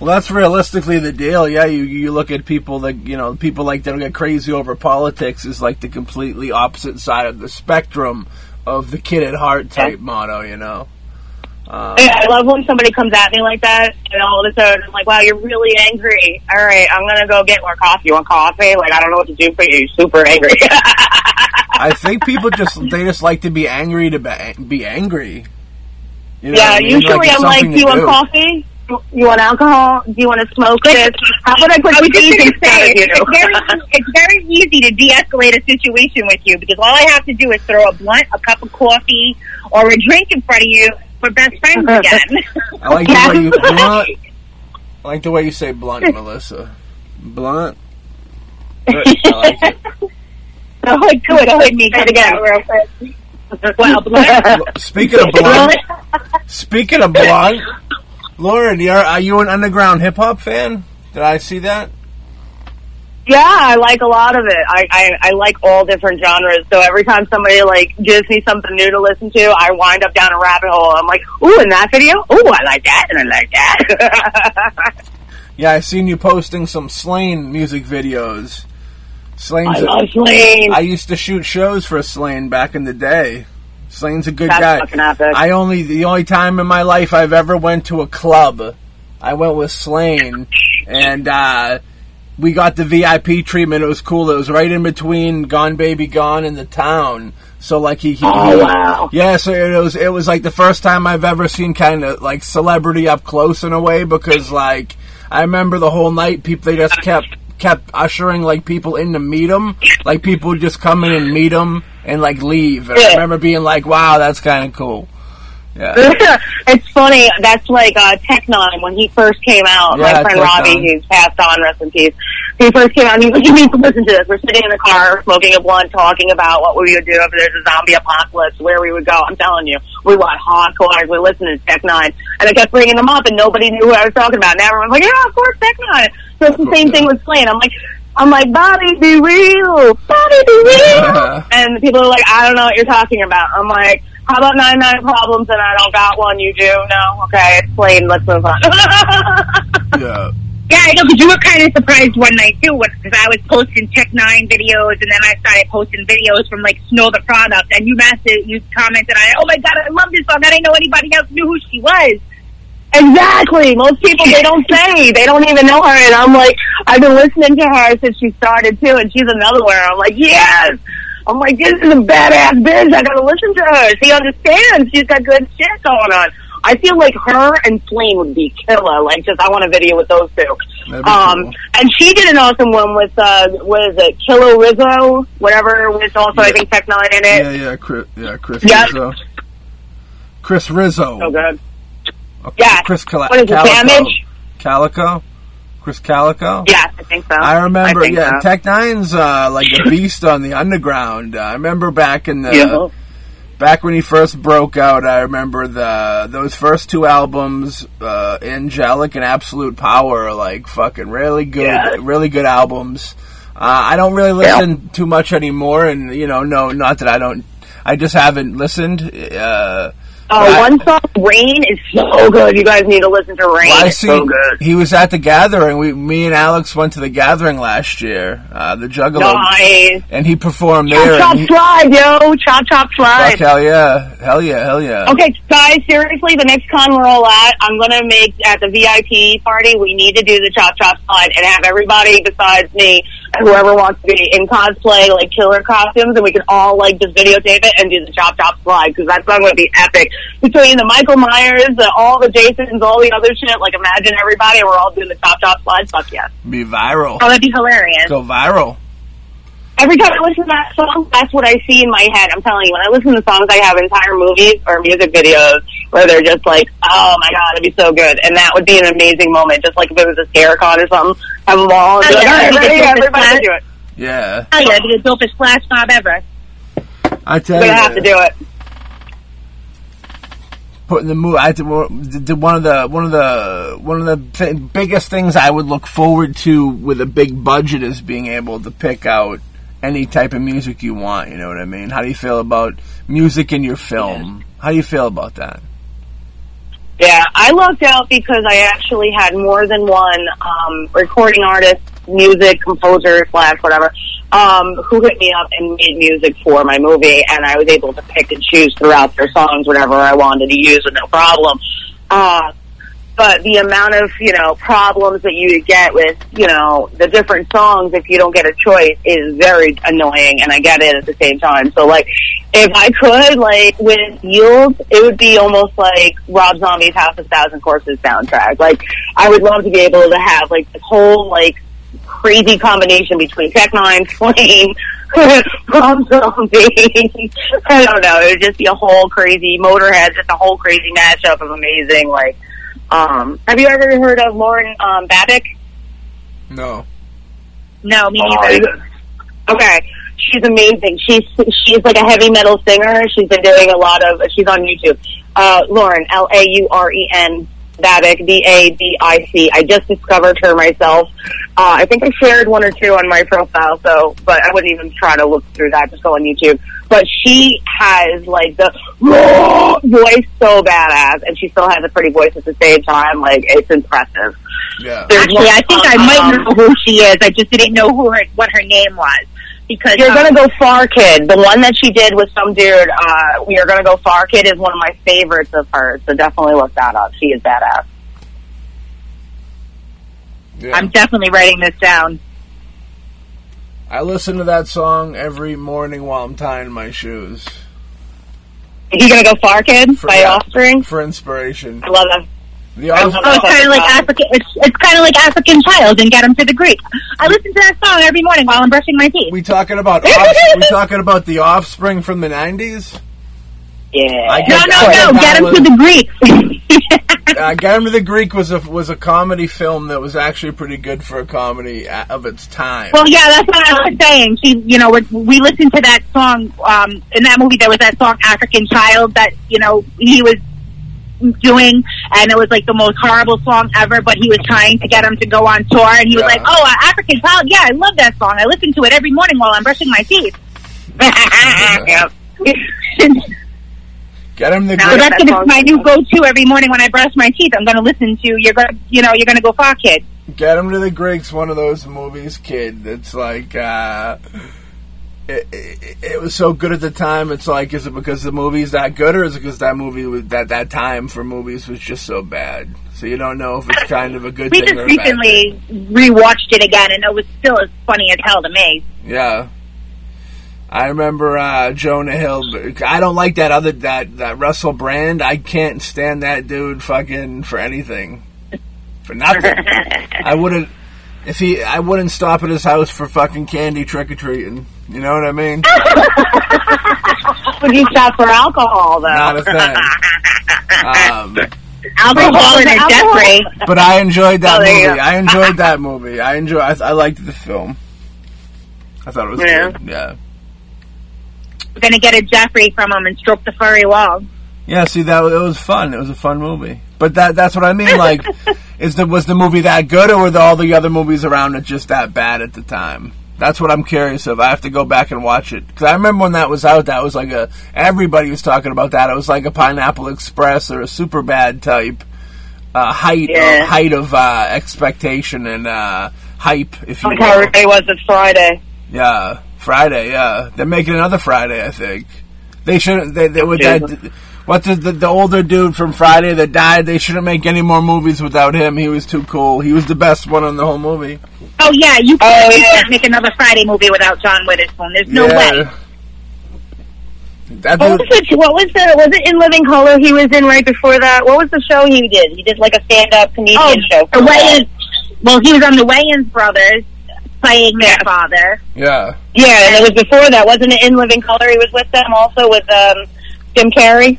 Well, that's realistically the deal. Yeah, you you look at people that you know people like that get crazy over politics is like the completely opposite side of the spectrum of the kid at heart type motto. You know. Uh, Yeah, I love when somebody comes at me like that, and all of a sudden I'm like, "Wow, you're really angry." All right, I'm gonna go get more coffee. You want coffee? Like I don't know what to do for you. Super angry. I think people just they just like to be angry to be, be angry. You know yeah, I mean? usually it's I'm like, "Do you to want do." coffee? You want alcohol? Do you want to smoke this? How about I put I was just cheese going to instead say, of you?" it's, it's very, it's very easy to de-escalate a situation with you because all I have to do is throw a blunt, a cup of coffee, or a drink in front of you. We're best friends again. I like the way you blunt. I like the way you say blunt, Melissa. Blunt. I like it. Oh, good. Oh, Let me say it again. real quick. Well, blunt. Speaking of blunt, speaking of blunt, Lauren, you're, are you an underground hip hop fan? Did I see that? Yeah, I like a lot of it. I, I I like all different genres. So every time somebody like gives me something new to listen to, I wind up down a rabbit hole. I'm like, ooh, in that video, ooh, I like that, and I like that. Yeah, I seen you posting some Slaine music videos. Slaine's I love Slaine. I used to shoot shows for Slaine back in the day. Slaine's a good That's guy. fucking epic. I only the only time in my life I've ever went to a club, I went with Slaine, and uh, we got the VIP treatment. It was cool. It was right in between Gone Baby Gone and the town. So like he, he Oh, wow. yeah. So it was it was like the first time I've ever seen kind of like celebrity up close in a way because like I remember the whole night people they just kept kept ushering like people in to meet him. Like people would just come in and meet him and like leave. And I remember being like, wow, that's kind of cool. Yeah. it's funny. That's like uh, Tech N9ne when he first came out. Yeah, My friend Tech Robbie, who's passed on, rest in peace. He first came out. and He was like, "You need to listen to this." We're sitting in the car, smoking a blunt, talking about what we would do if there's a zombie apocalypse, where we would go. I'm telling you, we watched hardcore. We listened to Tech N9ne, and I kept bringing them up, and nobody knew who I was talking about. And everyone's like, "Yeah, of course, Tech N9ne." So it's the same thing with Slaine. I'm like. I'm like, Bobby, be real. Bobby, be real. And people are like, I don't know what you're talking about. I'm like, how about 99 problems and I don't got one? You do? No? Okay, it's plain. Let's move on. yeah. Yeah, I know, because you were kind of surprised one night, too, because I was posting Tech N9ne videos, and then I started posting videos from, like, Snow Tha Product, and you messaged, you commented on it, oh my god, I love this song, I didn't know anybody else knew who she was. exactly. Most people, they don't say. They don't even know her. And I'm like, I've been listening to her since she started too, and she's another one. I'm like, yes. I'm like, this is a badass bitch. I gotta listen to her. She understands. She's got good shit going on. I feel like her and Flame would be killer. Like, just I want a video with those two. Um, cool. and she did an awesome one with uh, what is it, Kilo Rizzo, whatever. With also I think Tech N9ne in it. Yeah, yeah, Chris, yeah, Chris Yep. Rizzo. Chris Rizzo. So good. Uh, Yeah. Chris Cala- What is it, Kaliko. Damage? Kaliko? Krizz Kaliko? Yeah, I think so. I remember, think yeah, so. Tech N9ne's uh, like a beast on the underground. Uh, I remember back in the Yeah. Back when he first broke out. I remember the those first two albums, uh, Anghellic and Absolute Power, are like fucking really good, Yeah. really good albums. Uh, I don't really listen too much anymore, and you know, no, not that I don't. I just haven't listened. Uh, Oh, Right. one song, Rain, is so good. You guys need to listen to Rain. Well, I see. so good. He was at the gathering. We, me and Alex went to the gathering last year, uh, the Juggalo, Nice. and he performed Chop, there. chop, he- slide, yo. Chop, chop, slide. fuck hell yeah, hell yeah, hell yeah. Okay, guys, seriously, the next con we're all at, I'm going to make, at the VIP party, we need to do the Chop Chop Slide and have everybody besides me whoever wants to be in cosplay, like killer costumes, and we can all, like, just videotape it and do the Chop Chop Slide, because that's going to be epic. Between the Michael Myers, the, all the Jasons, all the other shit, like, imagine everybody, and we're all doing the Chop Chop Slide. Fuck yeah, Be viral, Oh, that'd be hilarious. go viral. Every time I listen to that song, that's what I see in my head. I'm telling you, when I listen to songs, I have entire movies or music videos where they're just like, oh my god, it'd be so good. And that would be an amazing moment, just like if it was a scare con or something. Have them all, and be Oh, like, yeah, all right, I think ready, it's everybody do it. Yeah, Hell yeah, it'd be the dopest flash mob ever. I tell We're you, gonna have to do it. putting the movie. I did, did one of the one of the one of the th- biggest things I would look forward to with a big budget is being able to pick out any type of music you want. You know what I mean? How do you feel about music in your film? How do you feel about that? Yeah, I lucked out because I actually had more than one um, recording artist, music composer slash whatever, um, who hit me up and made music for my movie, and I was able to pick and choose throughout their songs whatever I wanted to use with no problem. Uh, but the amount of you know problems that you get with you know the different songs if you don't get a choice is very annoying, and I get it at the same time. So like, if I could like with Yield, it would be almost like Rob Zombie's House of Thousand Corpses soundtrack. Like, I would love to be able to have like this whole like crazy combination between Tech N9ne, Flame, Rob Zombie. I don't know. It would just be a whole crazy Motorhead, just a whole crazy mashup of amazing like. Um, have you ever heard of Lauren um, Babic? No. No, me Oh, neither. Okay, she's amazing. She's she's like a heavy metal singer. She's been doing a lot of. She's on YouTube. Uh, Lauren L A U R E N Babic B A B I C. I just discovered her myself. Uh, I think I shared one or two on my profile. So, but I wouldn't even try to look through that. Just go on YouTube. But she has like the voice so badass, and she still has a pretty voice at the same time. Like it's impressive. Yeah. There's Actually, one- I think I might um, know who she is. I just didn't know who her what her name was because You're um, gonna go far, kid. The one that she did with some dude. Uh, we are gonna go far, kid is one of my favorites of hers. So definitely look that up. She is badass. yeah. I'm definitely writing this down. I listen to that song every morning while I'm tying my shoes Are you gonna go far, kid? For- by yeah. Offspring. for inspiration. I love that. The Off- Oh, it's kind of like African. It's it's kind of like African Child and Get 'Em to the Greek. I listen to that song every morning while I'm brushing my teeth. we talking about off- we talking about the offspring from the '90s. Yeah. I No, get- no, no! get Get down 'Em with- to the Greek. Uh, Get 'Em to the Greek was a was a comedy film that was actually pretty good for a comedy of its time. Well, yeah, that's what I was saying. She, you know, we, we listened to that song um, in that movie. There was that song "African Child" that you know he was doing, and it was like the most horrible song ever. But he was trying to get him to go on tour, and he was Yeah. like, "Oh, uh, African Child, yeah, I love that song. I listen to it every morning while I'm brushing my teeth." yep. Get to the Now that's gonna song- be my new go-to every morning when I brush my teeth. I'm gonna listen to you're gonna, you know, you're gonna go far, kid. Get 'Em to the Greek's one of those movies, kid. It's like uh, it, it, it was so good at the time. It's like, is it because the movie's that good, or is it because that movie was that that time for movies was just so bad? So you don't know if it's kind of a good We thing just or a bad thing. recently rewatched it again, and it was still as funny as hell to me. Yeah. I remember uh, Jonah Hill. I don't like that other that that Russell Brand. I can't stand that dude fucking for anything, for nothing. I wouldn't if he. I wouldn't stop at his house for fucking candy trick or treating. You know what I mean? Would you stop for alcohol though? Not a thing. Um, Alcohol and a Alcohol. Jeffrey. but I enjoyed that Oh, there you movie. I enjoyed that movie. I enjoy. I, I liked the film. I thought it was Yeah. good. Yeah. We're gonna get a Jeffrey from him and stroke the furry wall. Yeah, see that it was fun. It was a fun movie. But that that's what I mean. Like, is the was the movie that good, or were the, all the other movies around it just that bad at the time? That's what I'm curious of. I have to go back and watch it because I remember when that was out. That was like a everybody was talking about that. It was like a Pineapple Express or a Superbad type uh, height Yeah. of, height of uh, expectation and uh, hype. If you how will. everybody was this Friday. Yeah, Friday. Yeah, they're making another Friday. I think they shouldn't. They, they with that. What's the, the the older dude from Friday that died? They shouldn't make any more movies without him. He was too cool. He was the best one in the whole movie. Oh yeah, you Oh, can't, you can't make another Friday movie without John Witherspoon. There's no yeah. way. That What was it? What was the? Was it in Living Color? He was in right before that. What was the show he did? He did like a stand-up comedian Oh, show. the Wayans. Well, he was on the Wayans brothers playing their father. yeah. Yeah, and it was before that, wasn't it? In Living Color, he was with them also with um, Jim Carrey.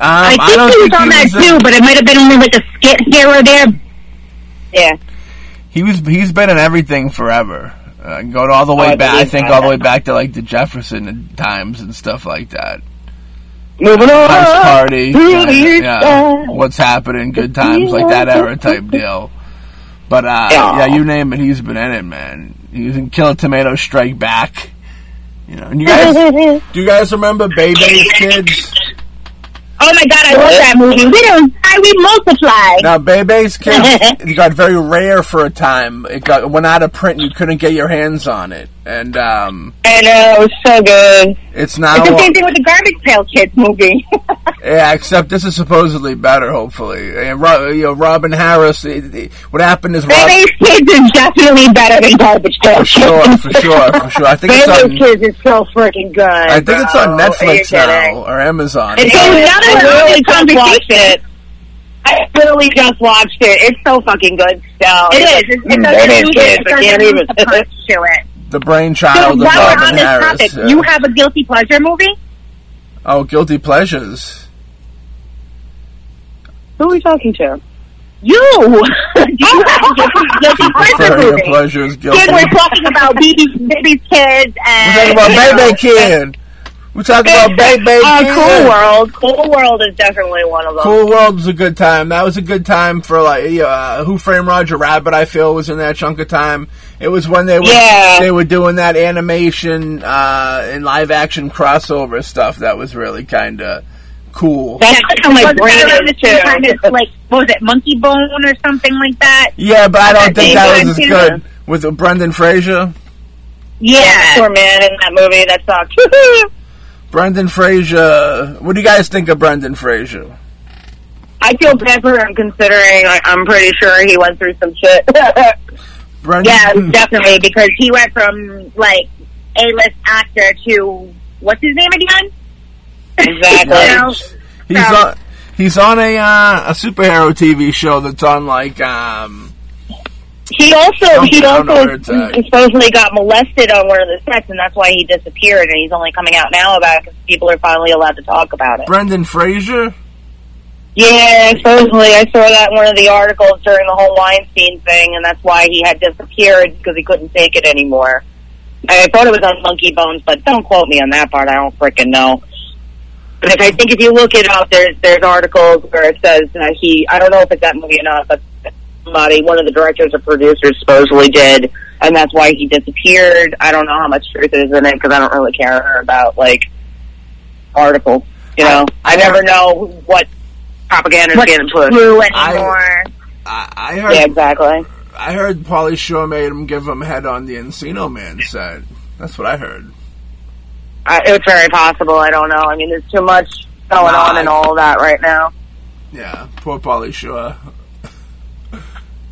Um, I think don't he was think on that was a- too, but it might have been only like a skit here or there. Yeah, He was. He's been in everything forever. Uh, going all the way Oh, back. I think all the way back to like the Jefferson times and stuff like that. moving on. House party. to Yeah, yeah. What's happening? Good times, like that era type deal. But uh, Yeah. yeah, you name it, he's been in it, man. He was in Kill a Tomato Strike Back. You know, and you guys, do you guys remember Bebe's Kids? Oh my god, I love that movie. We don't die, we multiply. Now, Bebe's Kids it got very rare for a time. It got it went out of print. You couldn't get your hands on it, and um, I know, it was so good. it's now. It's the same thing with the Garbage Pail Kids movie. Yeah, except this is supposedly better. Hopefully, and Ro- you know, Robin Harris. It, it- what happened is Rob, Bebe's Kids is definitely better than Garbage Pail for sure, for sure, for sure. I think it's on. Kids is so freaking good. I think it's on. Netflix Are now or Amazon. It's, So is. now that I we're on literally this just watched conversation- it. I literally just watched it. It's so fucking good still. It is. It, it Mm, doesn't Baby's lose Kids. it. It I doesn't can't lose even. the to it. The So brainchild while of we're Robin on this Harris. topic, yeah. you have a guilty pleasure movie? oh, guilty pleasures. Who are we talking to? You. Do you have a guilty, guilty pleasure For your movie? pleasures, guilty. Kid, we're talking about baby's, baby's kids and... We're talking about Baby Kid. We're talking about Baby Uh, Kid. cool World. Cool World is definitely one of them. Cool World was a good time. That was a good time for like uh, Who Framed Roger Rabbit. I feel was in that chunk of time. It was when they were Yeah. they were doing that animation uh, and live action crossover stuff. That was really kind of cool. That's how my Wasn't brain is the same time like what was it, Monkey Bone or something like that? Yeah, but I don't think that was as good with uh, Brendan Fraser. Yeah, poor man in that movie. That sucked. Brendan Fraser. What do you guys think of Brendan Fraser? I feel bad for him considering I, I'm pretty sure he went through some shit. Brendan, Yeah, definitely because he went from like A list actor to what's his name again? exactly. You know? He's on. He's on a uh, a superhero TV show that's on like um He also he I don't know also where supposedly got molested on one of the sets, and that's why he disappeared. And he's only coming out now about it because people are finally allowed to talk about it. Brendan Fraser. Yeah, supposedly I saw that in one of the articles during the whole Weinstein thing, and that's why he had disappeared because he couldn't take it anymore. I thought it was on Monkey Bones, but don't quote me on that part. I don't freaking know. But if I think if you look it up, there's there's articles where it says that he. I don't know if it's that movie or not, but somebody, one of the directors or producers, supposedly did, and that's why he disappeared. I don't know how much truth is in it because I don't really care about like articles. You know, I, never know what propaganda is What's getting pushed. true anymore? I, I heard. Yeah, exactly. I heard Pauly Shore made him give him head on the Encino Man side. That's what I heard. I, it's very possible. I don't know. I mean, there's too much going Nah, on and all that right now. Yeah, poor Pauly Shore.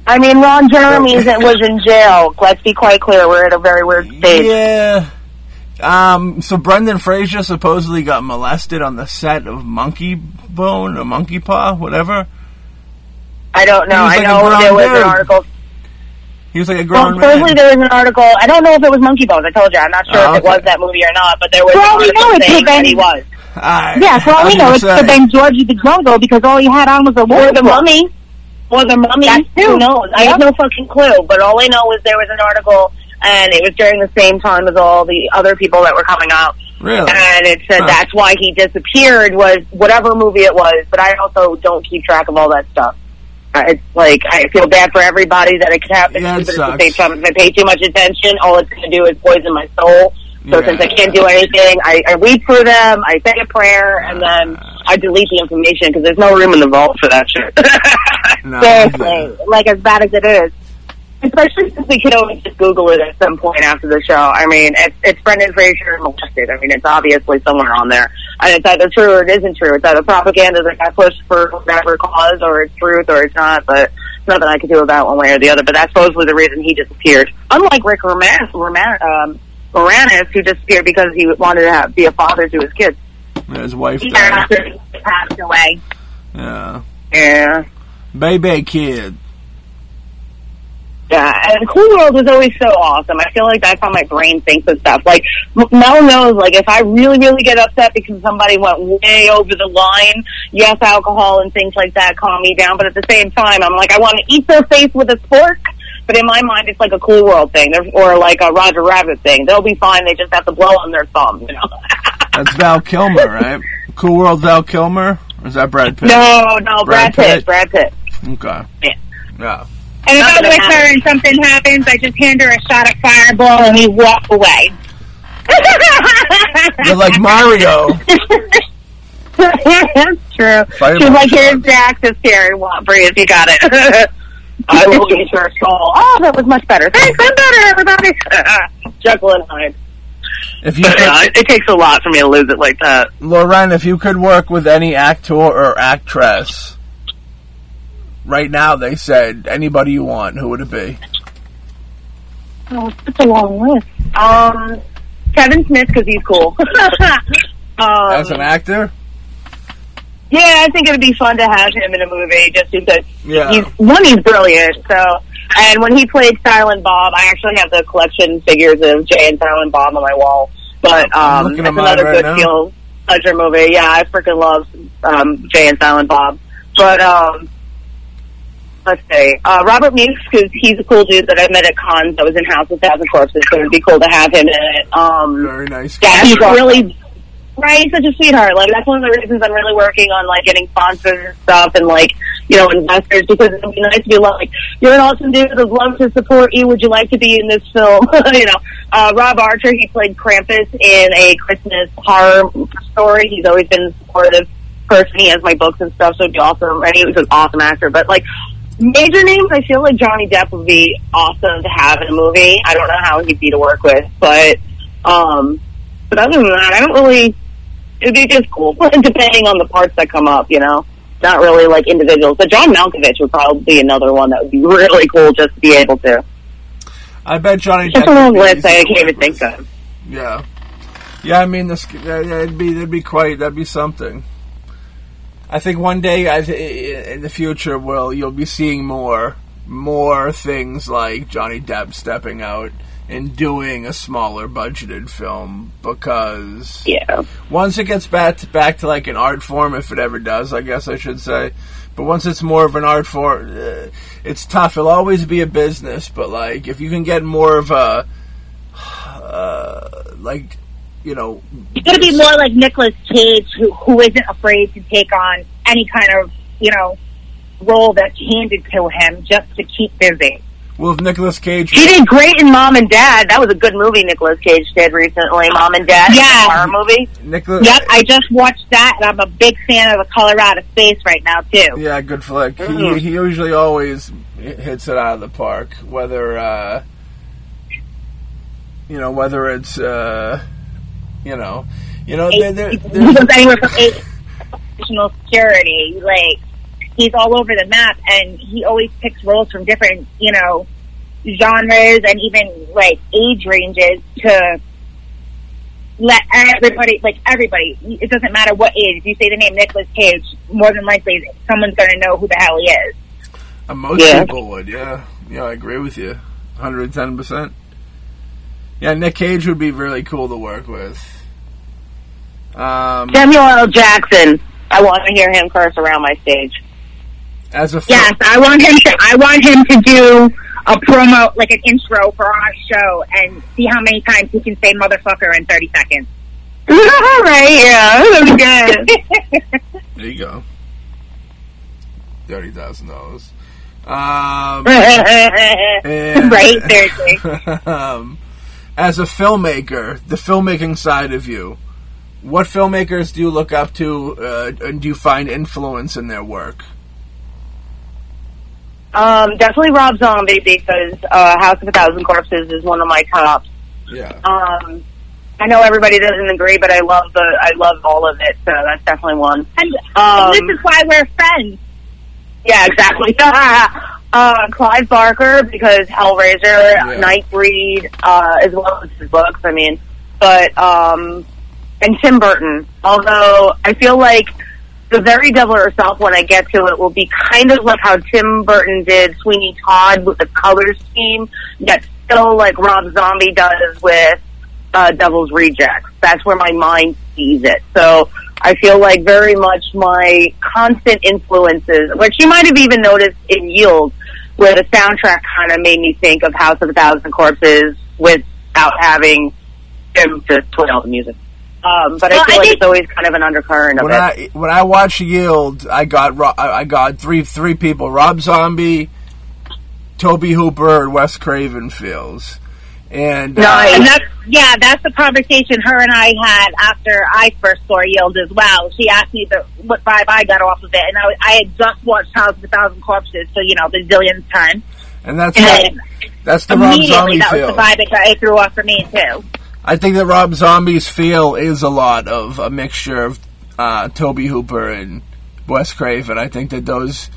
I mean, Ron Jeremy was in jail. Let's be quite clear. We're at a very weird stage. Yeah. Um. So Brendan Fraser supposedly got molested on the set of Monkey Bone or Monkey Paw, whatever. I don't know. He was I like a know grown there was dude. an article. He was like a grown Well, supposedly man. there was an article. I don't know if it was Monkey Bones. I told you. I'm not sure Oh, if it was that movie or not, but there was Well, an we article know it's saying the that Ben- he was. Alright. Yeah, for all we know, it's the say, Ben George of the Jungle because all he had on was a Or war the mummy. Or the mummy. That too. Who knows? I have no fucking clue. But all I know is there was an article, and it was during the same time as all the other people that were coming out. Really? And it said Huh. that's why he disappeared was whatever movie it was. But I also don't keep track of all that stuff. It's like I feel bad for everybody that it could happen Yeah, it but at the same time, if I pay too much attention, all it's going to do is poison my soul. So Yeah. since I can't do anything, I, I weep for them, I say a prayer, and then I delete the information because there's no room in the vault for that shit. No, Seriously, like as bad as it is. Especially since we could always just Google it at some point after the show. I mean, it's, it's Brendan Fraser molested. I mean, it's obviously somewhere on there. And it's either true or it isn't true. It's either propaganda that got pushed for whatever cause, or it's truth, or it's not. But nothing I could do about one way or the other. But that's supposedly the reason he disappeared. Unlike Rick Roman- Roman- um, Moranis, who disappeared because he wanted to have, be a father to his kids. His wife died. he passed away. Yeah. Yeah. Baby kid. Yeah, and Cool World was always so awesome. I feel like that's how my brain thinks of stuff. Like Mel knows, like if I really, really get upset because somebody went way over the line, yes, alcohol and things like that calm me down. But at the same time, I'm like, I want to eat their face with a fork. But in my mind, it's like a Cool World thing, or like a Roger Rabbit thing. They'll be fine. They just have to blow on their thumb, you know. That's Val Kilmer, right? Cool World Val Kilmer? Or is that Brad Pitt? no, no, Brad Brad, Pitt? Pitt, Brad Pitt. Okay. Yeah. Yeah. And if I'm with her and something happens, I just hand her a shot of fireball and we walk away. You're like Mario. That's true. Fireball She's like, shot. here's Jack, just here, breathe, you got it. I will eat your soul. Oh, that was much better. Thanks, I'm better, everybody. Jekyll and Hyde. If you Yeah, it, it takes a lot for me to lose it like that. Lauren, if you could work with any actor or actress right now, they said anybody you want, who would it be? Oh, it's a long list. Um, Kevin Smith, because he's cool. um, As an actor? Yeah, I think it would be fun to have him in a movie just because Yeah. he's one, he's brilliant. So, and when he played Silent Bob, I actually have the collection figures of Jay and Silent Bob on my wall. But um, that's another right good now. feel pleasure movie. Yeah, I freaking love um, Jay and Silent Bob. But um, let's see, uh, Robert Mukes, because he's a cool dude that I met at cons. I was in House of Thousand Corpses, so it'd be cool to have him in it. Um, Very nice. yeah, he's really right. He's such a sweetheart. Like that's one of the reasons I'm really working on like getting sponsors and stuff, and like you know investors because it'd be nice to be like, you're an awesome dude. I'd love to support you. Would you like to be in this film? you know, uh, Rob Archer. He played Krampus in a Christmas horror story. He's always been a supportive person. He has my books and stuff, so it'd be awesome. And he was an awesome actor. But like major names, I feel like Johnny Depp would be awesome to have in a movie. I don't know how he'd be to work with, but um, but other than that, I don't really. It'd be just cool, depending on the parts that come up. You know, not really like individuals. But John Malkovich would probably be another one that would be really cool just to be able to. I bet Johnny Just Depp a long list I can't even think of. Yeah. Yeah, I mean, this yeah, yeah, it'd be that'd be quite that'd be something. I think one day, I th- in the future, will you'll be seeing more more things like Johnny Depp stepping out and doing a smaller budgeted film because Yeah, once it gets back to, back to like an art form, if it ever does, I guess I should say. But once it's more of an art form, uh, it's tough. It'll always be a business, but like if you can get more of a, uh, like, you know, He's going to be more like Nicolas Cage, who who isn't afraid to take on any kind of you know role that's handed to him just to keep busy. Well, if Nicolas Cage, he did great in Mom and Dad. That was a good movie Nicolas Cage did recently. Mom and Dad, Yeah. horror movie. Nicolas, Yep, I just watched that, and I'm a big fan of The Color Out of Space right now too. yeah, good flick. Mhm. He he usually always hits it out of the park. Whether uh, you know, whether it's uh, you know, you know, there, there, he there's- goes anywhere from eight additional security. Like he's all over the map, and he always picks roles from different, you know, genres and even like age ranges to let everybody, like everybody. It doesn't matter what age. If you say the name Nicolas Cage, more than likely someone's going to know who the hell he is. Most Yeah. people would, yeah. Yeah, I agree with you. 110%. Yeah, Nick Cage would be really cool to work with. Um, Samuel L. Jackson. I want to hear him curse around my stage. as a film, Yes, I want him to. I want him to do a promo, like an intro for our show, and see how many times he can say "motherfucker" in thirty seconds. All right, yeah, that would be good. there you go. thirty thousand dollars. Um, right, seriously. um, as a filmmaker, the filmmaking side of you, what filmmakers do you look up to, uh, and do you find influence in their work? Um, definitely Rob Zombie because uh, House of a Thousand Corpses is one of my tops. Yeah. Um, I know everybody doesn't agree, but I love the I love all of it, so that's definitely one. And, Um, and this is why we're friends. Yeah, exactly. uh, Clive Barker because Hellraiser, Yeah. Nightbreed, uh, as well as his books. I mean, but um, and Tim Burton. Although I feel like the very devil herself, when I get to it, will be kind of like how Tim Burton did Sweeney Todd with the color scheme, yet still like Rob Zombie does with uh, Devil's Rejects. That's where my mind sees it. So I feel like very much my constant influences, which you might have even noticed in Yield, where the soundtrack kind of made me think of House of a Thousand Corpses without having him just play all the music. Um, but Well, I feel I like it's always kind of an undercurrent of When it. I when I watch Yield, I got Ro- I I got three three people: Rob Zombie, Tobe Hooper, and Wes Craven feels. And uh, And that's yeah, that's the conversation her and I had after I first saw Yield as well. She asked me the what vibe I got off of it, and I, I had just watched House of a Thousand Corpses, so you know the zillionth time, and that's and what, that's the Rob immediately Zombie that was feel. the vibe it, got- it threw off for me too. I think that Rob Zombie's feel is a lot of a mixture of uh, Tobe Hooper and Wes Craven. I think that those.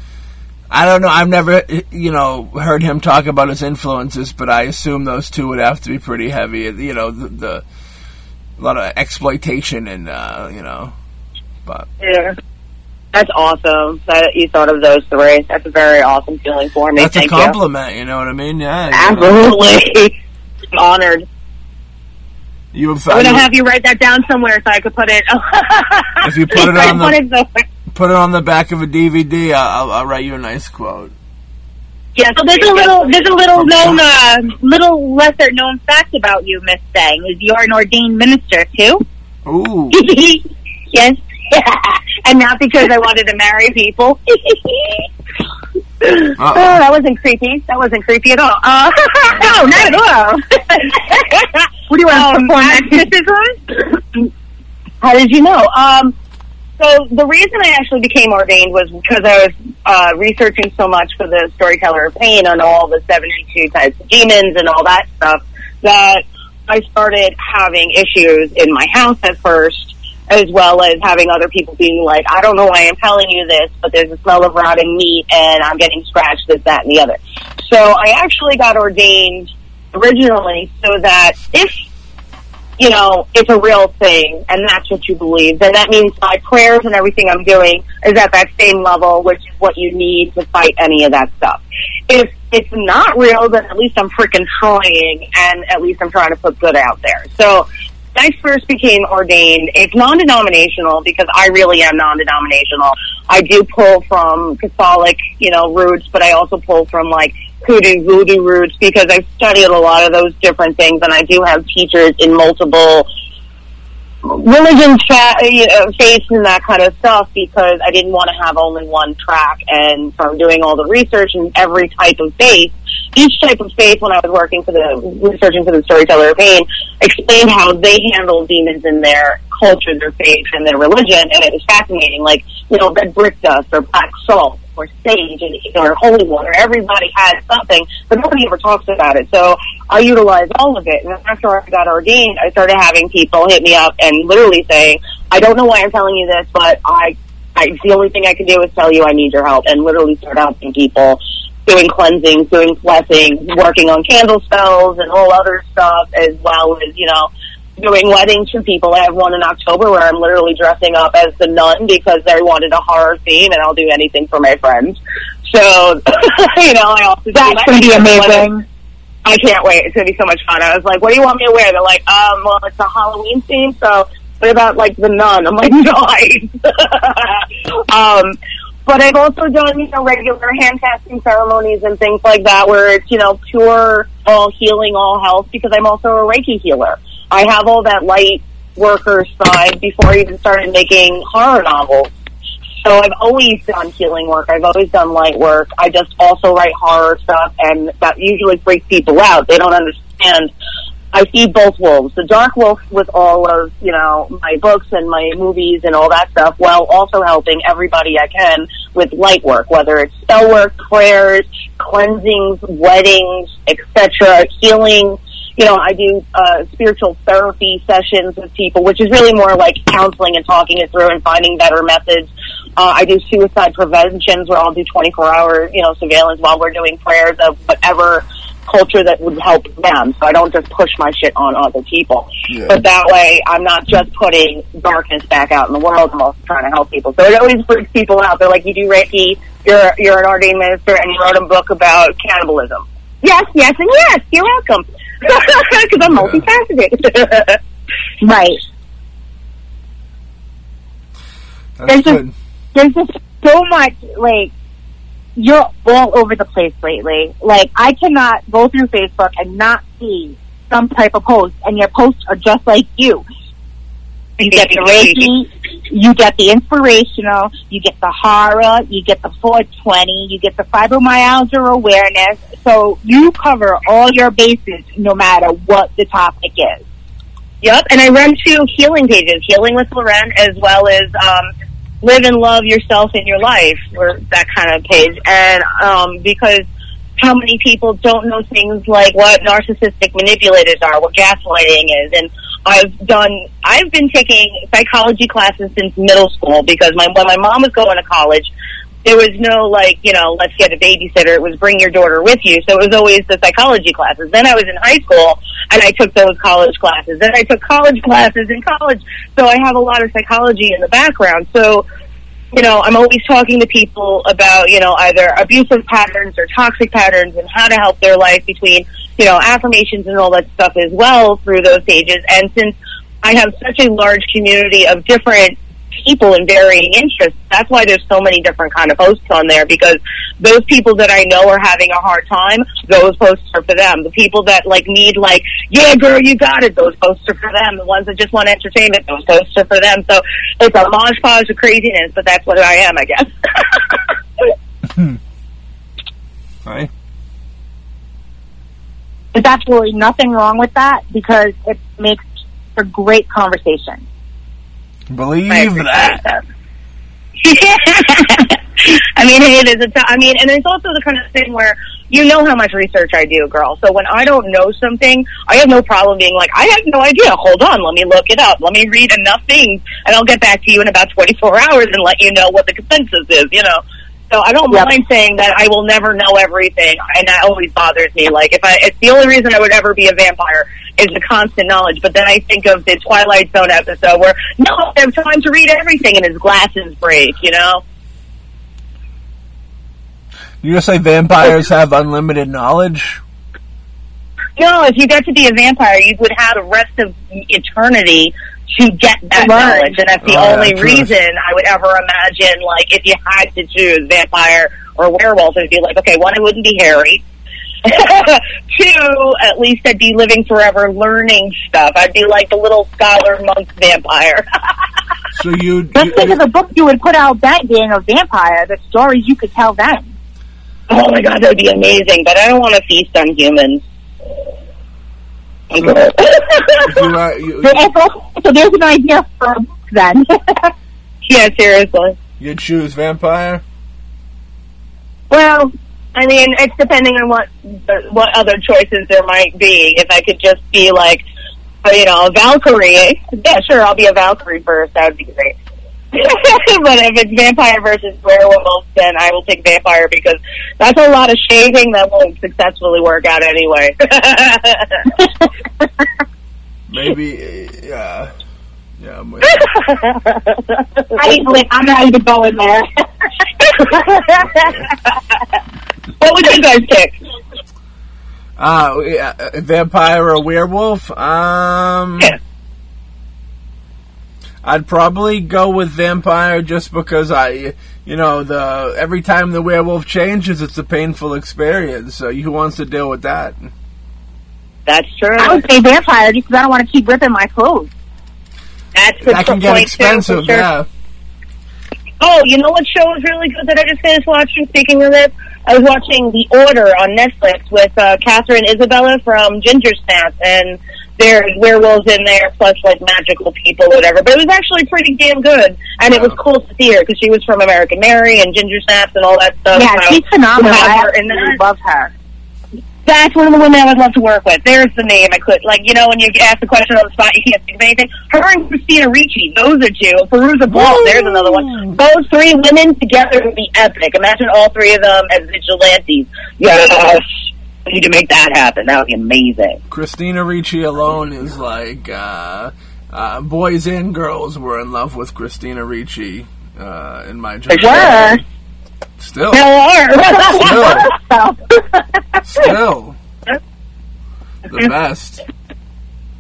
I don't know. I've never, you know, heard him talk about his influences, but I assume those two would have to be pretty heavy. You know, the, the a lot of exploitation and uh, you know, but Yeah. That's awesome that you thought of those three. That's a very awesome feeling for me. that's a Thank you. compliment. You. know what I mean? Yeah. Absolutely. I'm honored. You have, I'm gonna you- have you write that down somewhere so I could put it. If you put it on the- put it somewhere. put it on the back of a DVD. I'll, I'll, I'll write you a nice quote. Yeah, so there's a little, there's a little known, uh, little lesser known fact about you, Miss Thang, is you're an ordained minister too. Ooh. yes, and not because I wanted to marry people. Oh, Uh-oh. that wasn't creepy. That wasn't creepy at all. Uh, no, not at all. what do you want Um, to perform I- exorcism? how did you know? Um, so the reason I actually became ordained was because I was uh, researching so much for the Storyteller of Pain on all the 72 types of demons and all that stuff that I started having issues in my house at first, as well as having other people being like, I don't know why I'm telling you this, but there's a smell of rotting meat and I'm getting scratched, this, that, and the other. So I actually got ordained originally so that if you know, it's a real thing and that's what you believe, then that means my prayers and everything I'm doing is at that same level, which is what you need to fight any of that stuff. If it's not real, then at least I'm freaking trying and at least I'm trying to put good out there. So I first became ordained, it's non-denominational because I really am non-denominational. I do pull from Catholic, you know, roots, but I also pull from like hoodoo voodoo roots because I've studied a lot of those different things and I do have teachers in multiple religions, fa- you know, faiths and that kind of stuff because I didn't want to have only one track and from doing all the research in every type of faith, each type of faith when I was working for the, researching for the Storyteller of Pain, explained how they handle demons in their culture, their faith, and their religion, and it was fascinating. Like, you know, red brick dust or black salt or sage or holy water. Everybody has something, but nobody ever talks about it. So I utilize all of it. And after I got ordained, I started having people hit me up and literally saying, I don't know why I'm telling you this, but I, I, the only thing I can do is tell you I need your help and literally start helping people doing cleansings, doing blessings, working on candle spells and all other stuff as well as, you know, doing weddings for people. I have one in October where I'm literally dressing up as the nun because they wanted a horror theme and I'll do anything for my friends. So, you know, I also That's going to be amazing. I can't wait. It's gonna be so much fun. I was like, "What do you want me to wear?" They're like, "Um, well, it's a Halloween theme, so what about like the nun?" I'm like, "Nice." um, but I've also done you know regular handfasting ceremonies and things like that, where it's you know pure all healing, all health, because I'm also a Reiki healer. I have all that light worker side before I even started making horror novels. So I've always done healing work. I've always done light work. I just also write horror stuff, and that usually freaks people out. They don't understand. I feed both wolves. The dark wolf with all of, you know, my books and my movies and all that stuff, while also helping everybody I can with light work, whether it's spell work, prayers, cleansings, weddings, etc., healing, you know, I do uh, spiritual therapy sessions with people, which is really more like counseling and talking it through and finding better methods. Uh, I do suicide preventions where I'll do 24 hour, you know, surveillance while we're doing prayers of whatever culture that would help them. So I don't just push my shit on other people. Yeah. But that way, I'm not just putting darkness back out in the world. I'm also trying to help people. So it always freaks people out. They're like, you do Reiki, you're, you're an ordained minister, and you wrote a book about cannibalism. Yes, yes, and yes. You're welcome. Because I'm multifaceted. Right. That's There's good. There's just so much, like, you're all over the place lately. Like, I cannot go through Facebook and not see some type of post, and your posts are just like you. You get the Reiki, you get the inspirational, you get the horror, you get the 420, you get the fibromyalgia awareness. So you cover all your bases no matter what the topic is. Yep, and I run two healing pages, Healing with Loren, as well as um, Live and Love Yourself in Your Life, or that kind of page. And um, because how many people don't know things like what narcissistic manipulators are, what gaslighting is, and I've done, I've been taking psychology classes since middle school because my when my mom was going to college, there was no like, you know, let's get a babysitter. It was bring your daughter with you. So it was always the psychology classes. Then I was in high school and I took those college classes. Then I took college classes in college. So I have a lot of psychology in the background. So, you know, I'm always talking to people about, you know, either abusive patterns or toxic patterns and how to help their life between, you know, affirmations and all that stuff as well through those pages. And since I have such a large community of different people in varying interests. That's why there's so many different kind of posts on there because those people that I know are having a hard time, those posts are for them. The people that like need like, yeah, girl, you got it. Those posts are for them. The ones that just want entertainment, those posts are for them. So it's a mosh podge of craziness, but that's what I am, I guess. Hmm. Right? There's absolutely nothing wrong with that because it makes for great conversation. Believe I that. I mean, hey, there's a t- I mean, and it's also the kind of thing where you know how much research I do, girl. So when I don't know something, I have no problem being like, I have no idea. Hold on, let me look it up. Let me read enough things, and I'll get back to you in about 24 hours and let you know what the consensus is. You know. So I don't Yep. mind saying that I will never know everything, and that always bothers me. Like if I, it's the only reason I would ever be a vampire is the constant knowledge. But then I think of the Twilight Zone episode where no, I have time to read everything, and his glasses break. You know. You just say vampires have unlimited knowledge? No, if you got to be a vampire, you would have the rest of eternity to get that Learn. knowledge, and that's the Oh, only true. reason I would ever imagine. Like, if you had to choose vampire or werewolf, it'd be like, okay, one, it wouldn't be hairy. Two, at least I'd be living forever, learning stuff. I'd be like the little scholar monk vampire. So you, Just think you of the book you would put out that being a vampire, the stories you could tell them. oh my god, that would be amazing! But I don't want to feast on humans. I'm good. if you, are, you, So, it's also- so there's an idea for a then. yeah, seriously. you choose vampire? Well, I mean, it's depending on what what other choices there might be. If I could just be like, you know, a Valkyrie, yeah, sure, I'll be a Valkyrie first. That would be great. but if it's vampire versus werewolf, then I will take vampire because that's a lot of shaving that won't successfully work out anyway. Maybe, yeah. Yeah, I'm with I like, I'm not even going there. what would you guys pick? Uh, vampire or werewolf? Um, Yeah. I'd probably go with vampire just because I, you know, the every time the werewolf changes, it's a painful experience. So who wants to deal with that? That's true. I would say vampire just because I don't want to keep ripping my clothes. That's the That can get point too, expensive. sure. Yeah. Oh, you know what show was really good that I just finished watching? Speaking of this, I was watching The Order on Netflix with uh, Katharine Isabelle from Ginger Snaps, and there's werewolves in there, plus like magical people, whatever. But it was actually pretty damn good, and it was cool to see her because she was from American Mary and Ginger Snaps and all that stuff. Yeah, So she's phenomenal. I in love her. That's one of the women I would love to work with. There's the name I could like. You know, when you ask the question on the spot, you can't think of anything. Her and Christina Ricci, those are two. Fairuza Balk, there's another one. Those three women together would be epic. Imagine all three of them as vigilantes. Yes, we need to make that happen. That would be amazing. Christina Ricci alone is like uh, uh, boys and girls were in love with Christina Ricci uh, in my generation. sure. Still, There are. still, the best.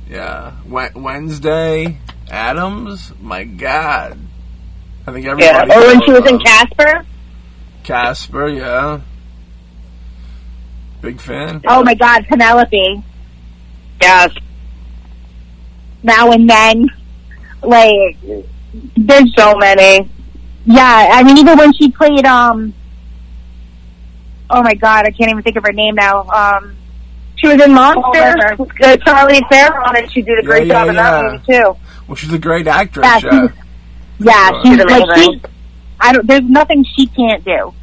Yeah, Wednesday Addams. My God, I think everybody. yeah. everybody. Or when she was in Casper. Casper, yeah, big fan. Oh my God, Penelope. Yes. Now and then, like There's so many. Yeah. I mean, even when she played um. Oh my God, I can't even think of her name now. Um, She was in Monster. Oliver. Uh, Charlize Theron, and she did a great Yeah, job yeah, in that movie too. Well, she's a great actress. Yeah, Yeah, she's- yeah, she's She's like she. I don't. There's nothing she can't do.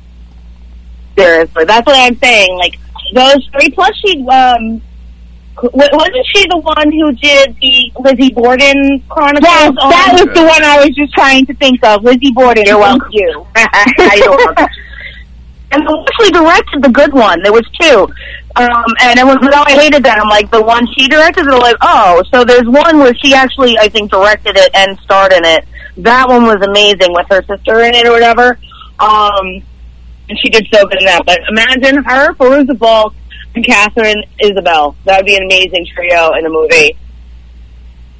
Seriously, that's what I'm saying. Like those three plus she um. Wasn't she the one who did the Lizzie Borden Chronicles? Yes, on- that was the one I was just trying to think of. Lizzie Borden. You're welcome. You. You're welcome. And actually directed the good one? There was two. Um, and it was, no, I hated that. I'm like, the one she directed, they're like, oh, so there's one where she actually, I think, directed it and starred in it. That one was amazing with her sister in it or whatever. Um, and she did so good in that. But imagine her, Fairuza Balk, Katharine Isabelle. That would be an amazing trio in a movie.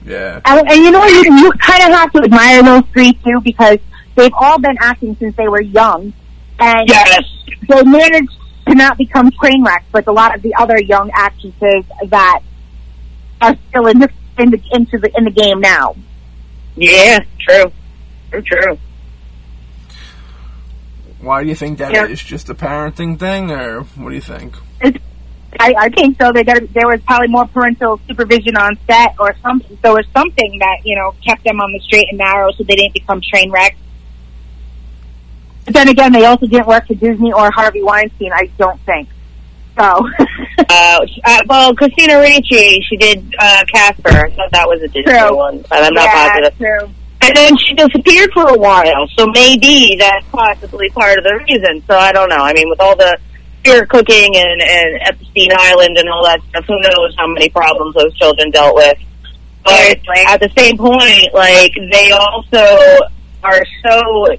yeah. And, and you know, you, you kind of have to admire those three too because they've all been acting since they were young, and Yes. they managed to not become train wrecks like a lot of the other young actresses that are still in the in the into the in the game now. Yeah, true. True, true. Why do you think that is? Yeah. Just a parenting thing, or what do you think? I, I think so. They got there was probably more parental supervision on set or something. So it was something that you know kept them on the straight and narrow, so they didn't become train wrecks. But then again, they also didn't work for Disney or Harvey Weinstein. I don't think so. Uh, uh, well, Christina Ricci, she did uh, Casper. I thought that was a Disney True. one, but I'm not yeah, positive. true. And then she disappeared for a while, so maybe that's possibly part of the reason. So I don't know. I mean, with all the spirit cooking and, and Epstein Island and all that stuff, who knows how many problems those children dealt with. But Seriously. at the same point, like, they also are so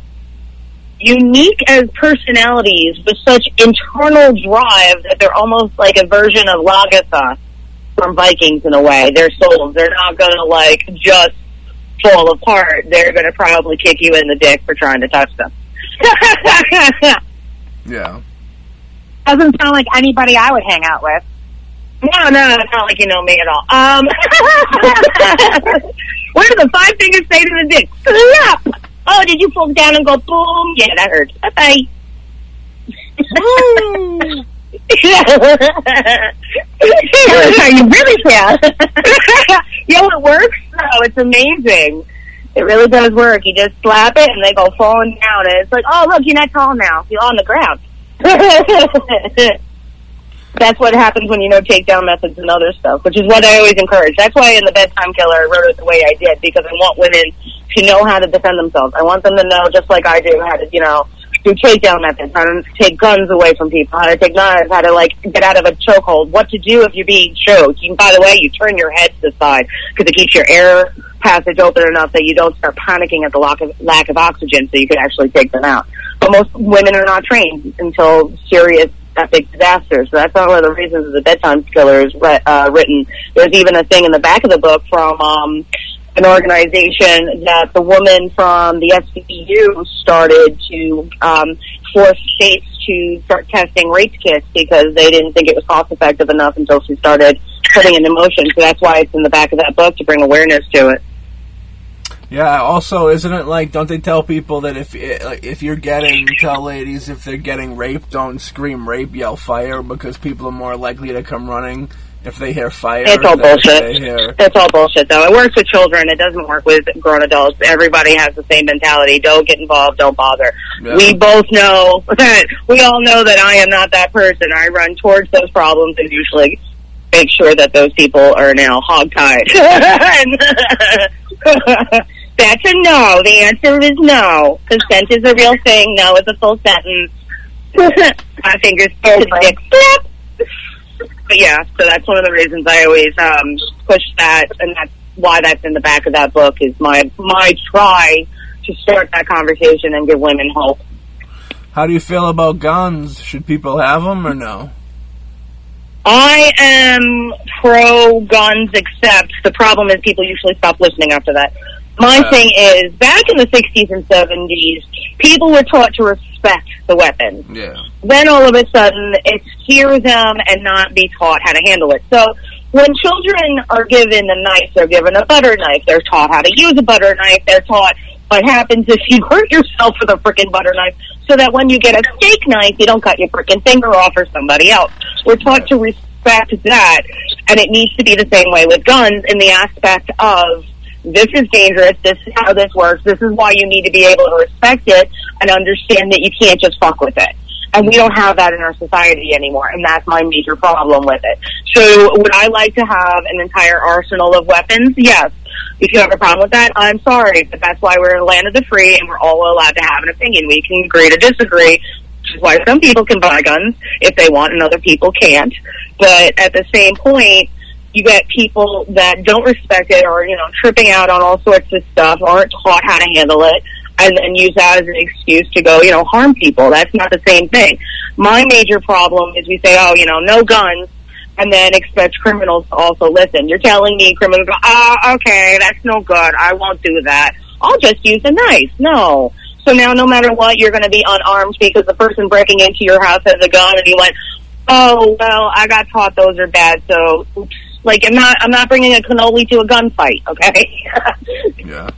unique as personalities with such internal drive that they're almost like a version of Lagathos from Vikings in a way. Their souls, they're not going to like just fall apart. They're going to probably kick you in the dick for trying to touch them. Yeah. Doesn't sound like anybody I would hang out with. no, no, it's not like you know me at all. Um, what do the five fingers say to the dick? Slap! Oh, did you fall down and go boom? Yeah, that hurts. Bye bye. Are you really can. Yo, it works. though. it's amazing. It really does work. You just slap it and they go falling down, and it's like, oh look, you're not tall now. You're on the ground. That's what happens when you know takedown methods and other stuff, which is what I always encourage. That's why in the bedtime killer I wrote it the way I did because I want women to know how to defend themselves. I want them to know, just like I do, how to you know do takedown methods, how to take guns away from people, how to take knives, how to like get out of a chokehold, what to do if you're being choked. You, by the way, you turn your head to the side because it keeps your air passage open enough that you don't start panicking at the lack of, lack of oxygen, so you can actually take them out. But most women are not trained until serious epic disasters. So that's one of the reasons the bedtime killer is re- uh, written. There's even a thing in the back of the book from um, an organization that the woman from the SVU started to um, force states to start testing rape kits because they didn't think it was cost effective enough until she started putting it in motion. So that's why it's in the back of that book to bring awareness to it. Yeah. Also, isn't it like? Don't they tell people that if eh, like, if you're getting tell ladies if they're getting raped, don't scream rape, yell fire because people are more likely to come running if they hear fire. It's all bullshit. It's all bullshit, though. It works with children. It doesn't work with grown adults. Everybody has the same mentality. Don't get involved. Don't bother. Yeah. We both know that we all know that I am not that person. I run towards those problems and usually make sure that those people are now hogtied. That's a no. The answer is no. Consent is a real thing. No is a full sentence. My fingers to the dick. Snap. But yeah, so that's one of the reasons I always um, push that, and that's why that's in the back of that book is my my try to start that conversation and give women hope. How do you feel about guns? Should people have them or no? I am pro guns, except the problem is people usually stop listening after that. My Yeah. thing is, back in the 60s and 70s, people were taught to respect the weapon. Yeah. Then all of a sudden, it's hear them and not be taught how to handle it. So when children are given a knife, they're given a butter knife. They're taught how to use a butter knife. They're taught what happens if you hurt yourself with a frickin' butter knife, so that when you get a steak knife, you don't cut your frickin' finger off or somebody else. We're taught to respect that, and it needs to be the same way with guns in the aspect of this is dangerous, this is how this works, this is why you need to be able to respect it and understand that you can't just fuck with it. And we don't have that in our society anymore, and that's my major problem with it. So, would I like to have an entire arsenal of weapons? Yes. If you have a problem with that, I'm sorry, but that's why we're in the land of the free, and we're all allowed to have an opinion. We can agree to disagree, which is why some people can buy guns if they want, and other people can't. But at the same point, you get people that don't respect it or, you know, tripping out on all sorts of stuff, aren't taught how to handle it, and then use that as an excuse to go, you know, harm people. That's not the same thing. My major problem is we say, oh, you know, no guns, and then expect criminals to also listen. You're telling me criminals go, ah, okay, that's no good. I won't do that. I'll just use a knife. No. So now no matter what, you're going to be unarmed because the person breaking into your house has a gun and you went, oh, well, I got taught those are bad, so oops. Like, I'm not, I'm not bringing a cannoli to a gunfight, okay? Yeah.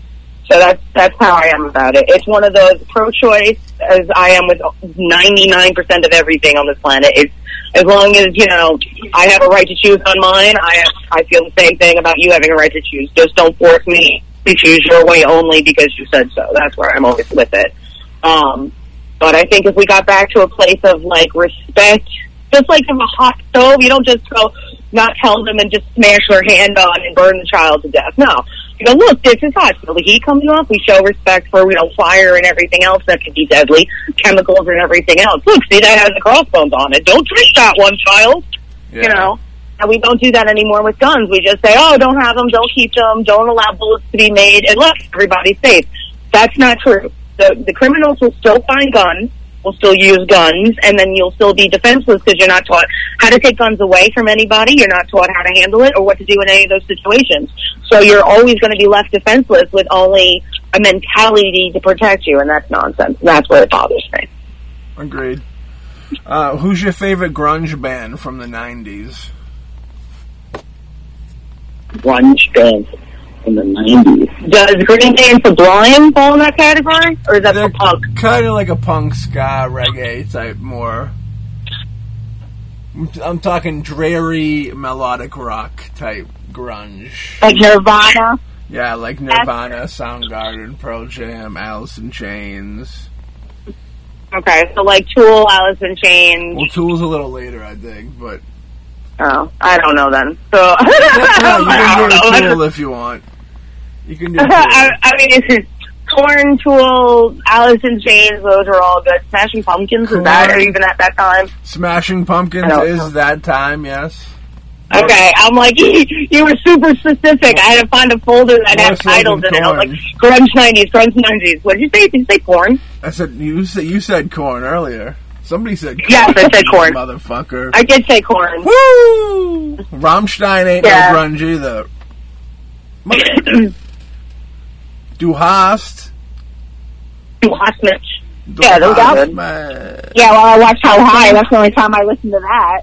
So that's that's how I am about it. It's one of those pro-choice, as I am with 99% of everything on this planet. It's as long as you know I have a right to choose on mine. I have, I feel the same thing about you having a right to choose. Just don't force me to choose your way only because you said so. That's where I'm always with it. Um, but I think if we got back to a place of like respect, just like in a hot stove, you don't just go not tell them and just smash their hand on and burn the child to death. No. You go, look, this is hot. Feel the heat coming off. We show respect for, you know, fire and everything else that could be deadly, chemicals and everything else. Look, see, that has the crossbones on it. Don't touch that one, child. Yeah. You know? And we don't do that anymore with guns. We just say, oh, don't have them, don't keep them, don't allow bullets to be made, and look, everybody's safe. That's not true. The, the criminals will still find guns, will still use guns, and then you'll still be defenseless because you're not taught how to take guns away from anybody. You're not taught how to handle it or what to do in any of those situations. So you're always going to be left defenseless with only a mentality to protect you, and that's nonsense. That's where it bothers me. Agreed. Uh, who's your favorite grunge band from the '90s? grunge band in the 90s. Does Green Day and Sublime fall in that category? Or is that They're for punk? kind of like a punk ska reggae type more. I'm, I'm talking dreary melodic rock type grunge. Like Nirvana? Yeah, like Nirvana, Soundgarden, Pearl Jam, Alice in Chains. Okay, so like Tool, Alice in Chains. Well, Tool's a little later, I think, but Oh, I don't know then. So, yeah, I you can do. Tool if you want. You can do I, I mean, it's Korn, Tool, Alice in Chains, those are all good. Smashing Pumpkins, is that Korn. even at that time? Smashing Pumpkins is know. that time, yes. Okay, I'm like, you were super specific. I had to find a folder that had titles in it. I was like, grunge 90s, grunge 90s. What did you say? Did you say Korn? I said you said you said Korn earlier. Somebody said Korn. Yes, I said Korn. motherfucker. I did say Korn. Woo! Rammstein ain't Yeah. no grunge either. Du hast. Last Mitch. Du Yeah, those hast are Yeah, well, I watched How High. That's the only time I listened to that.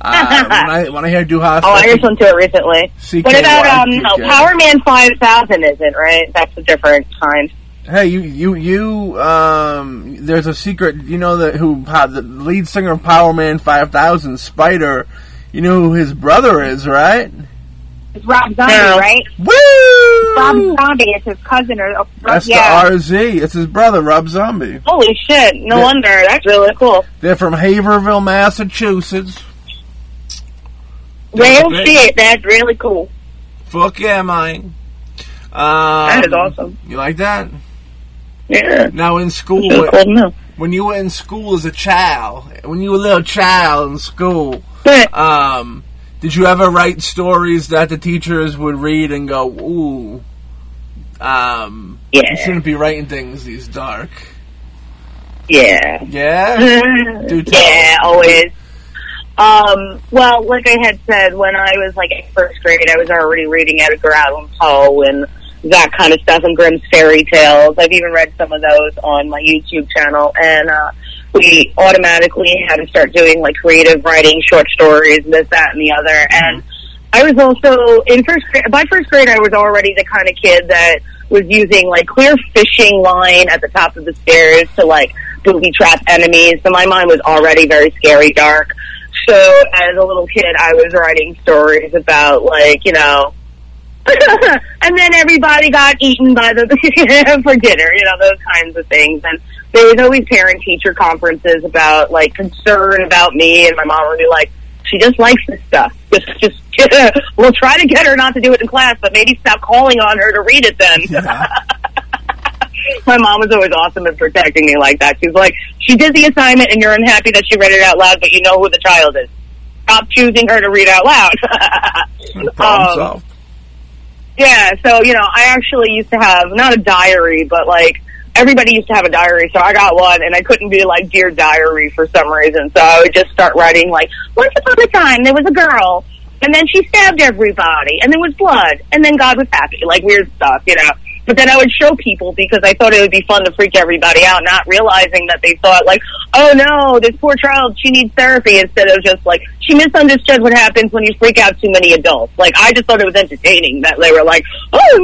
Uh, when I when I hear do hot Oh, I stuff, listened to it recently. CKY, What about um? No, Power Man Five Thousand isn't right. That's a different kind. Hey, you, you, you. Um, there's a secret. You know that who the lead singer of Powerman Five Thousand, Spider. You know who his brother is, right? It's Rob Zombie, Yeah. right? Woo! Rob Zombie is his cousin, or oh, That's yeah. the RZ. It's his brother, Rob Zombie. Holy shit! No Yeah. wonder. That's really cool. They're from Haverhill, Massachusetts. Well, Great. shit. That's really cool. Fuck yeah, mine. Um, That is awesome. You like that? Yeah. Now in school, Really cool when you were in school as a child, when you were a little child in school, um, did you ever write stories that the teachers would read and go, "Ooh, um, you shouldn't be writing things these dark"? yeah. Yeah, yeah, always. Um, well, like I had said, when I was like in first grade, I was already reading Edgar Allan Poe and that kind of stuff and Grimm's fairy tales. I've even read some of those on my YouTube channel, and uh, we automatically had to start doing like creative writing, short stories, this, that, and the other. And mm-hmm. I was also in first grade. By first grade, I was already the kind of kid that was using like clear fishing line at the top of the stairs to like booby trap enemies. So my mind was already very scary, dark. So as a little kid, I was writing stories about like you know. and then everybody got eaten by the for dinner, you know those kinds of things. And there was always parent teacher conferences about like concern about me, and my mom would be like, "She just likes this stuff. Just, just we'll try to get her not to do it in class, but maybe stop calling on her to read it then." Yeah. my mom was always awesome at protecting me like that. She's like, "She did the assignment, and you're unhappy that she read it out loud, but you know who the child is. Stop choosing her to read out loud." Problem Um, solved. Yeah, so you know, I actually used to have not a diary, but like everybody used to have a diary, so I got one, and I couldn't be like dear diary for some reason, so I would just start writing like, once upon a time there was a girl, and then she stabbed everybody, and there was blood, and then God was happy, like weird stuff, you know. But then I would show people because I thought it would be fun to freak everybody out, not realizing that they thought like, oh no, this poor child, she needs therapy instead of just like, she misunderstood what happens when you freak out too many adults. Like, I just thought it was entertaining that they were like, oh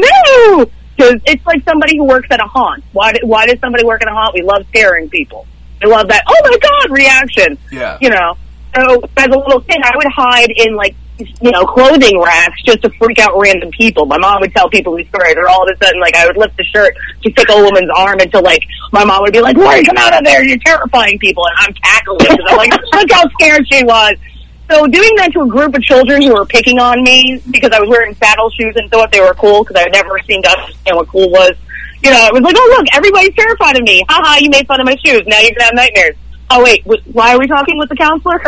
no! Because it's like somebody who works at a haunt. Why, why does somebody work at a haunt? We love scaring people. I love that, oh my god, reaction Yeah. you know. So as a little kid, I would hide in like you know clothing racks just to freak out random people. My mom would tell people these stories, or all of a sudden, like I would lift the shirt to pick a woman's arm until like my mom would be like, "Lori, come out of there! You're terrifying people!" And I'm cackling because I'm like, "Look how scared she was." So doing that to a group of children who were picking on me because I was wearing saddle shoes and thought they were cool because I had never seemed to understand what cool was. You know, it was like, oh look, everybody's terrified of me. Ha ha, you made fun of my shoes. Now you're gonna have nightmares. Oh wait, why are we talking with the counselor?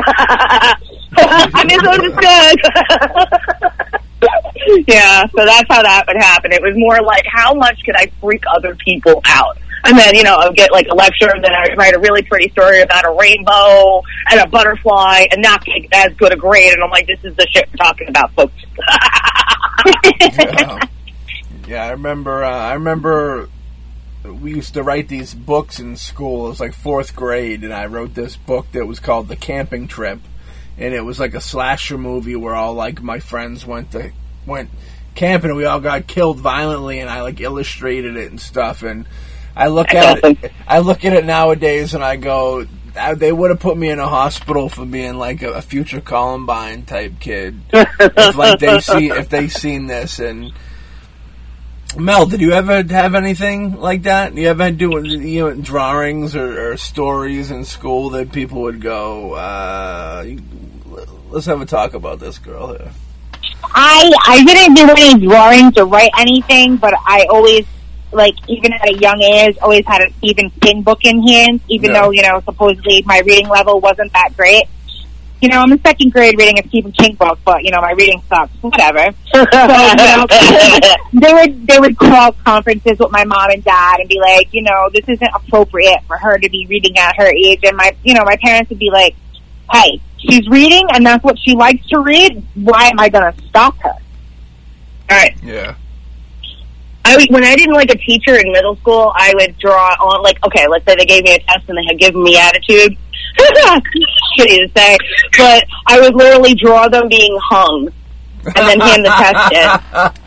I misunderstood. yeah, so that's how that would happen. It was more like, how much could I freak other people out? And then, you know, I would get like a lecture, and then I would write a really pretty story about a rainbow and a butterfly and not get as good a grade. And I'm like, this is the shit we're talking about, folks. yeah. Yeah, I remember. Uh, I remember we used to write these books in school. It was like fourth grade, and I wrote this book that was called The Camping Trip, and it was like a slasher movie where all like my friends went to went camping, and we all got killed violently, and I like illustrated it and stuff. And I look at it, I look at it nowadays, and I go. I- They would have put me in a hospital for being like a, a future Columbine type kid if like they see if they seen this and Mel, did you ever have anything like that? You ever do you know drawings or, or stories in school that people would go, uh, "Let's have a talk about this girl here." I I didn't do any drawings or write anything, but I always like even at a young age always had a Stephen King book in hand, even Yeah. though you know supposedly my reading level wasn't that great. You know, I'm in second grade reading a Stephen King book, but you know my reading sucks. Whatever. So, you know, they would they would call conferences with my mom and dad and be like, you know, this isn't appropriate for her to be reading at her age, and my you know my parents would be like, hey, she's reading and that's what she likes to read. Why am I going to stop her? All right. Yeah, I when I didn't like a teacher in middle school, I would draw on like okay, let's say they gave me a test and they had given me attitude. Shitty to say, but I would literally draw them being hung and then hand the test in.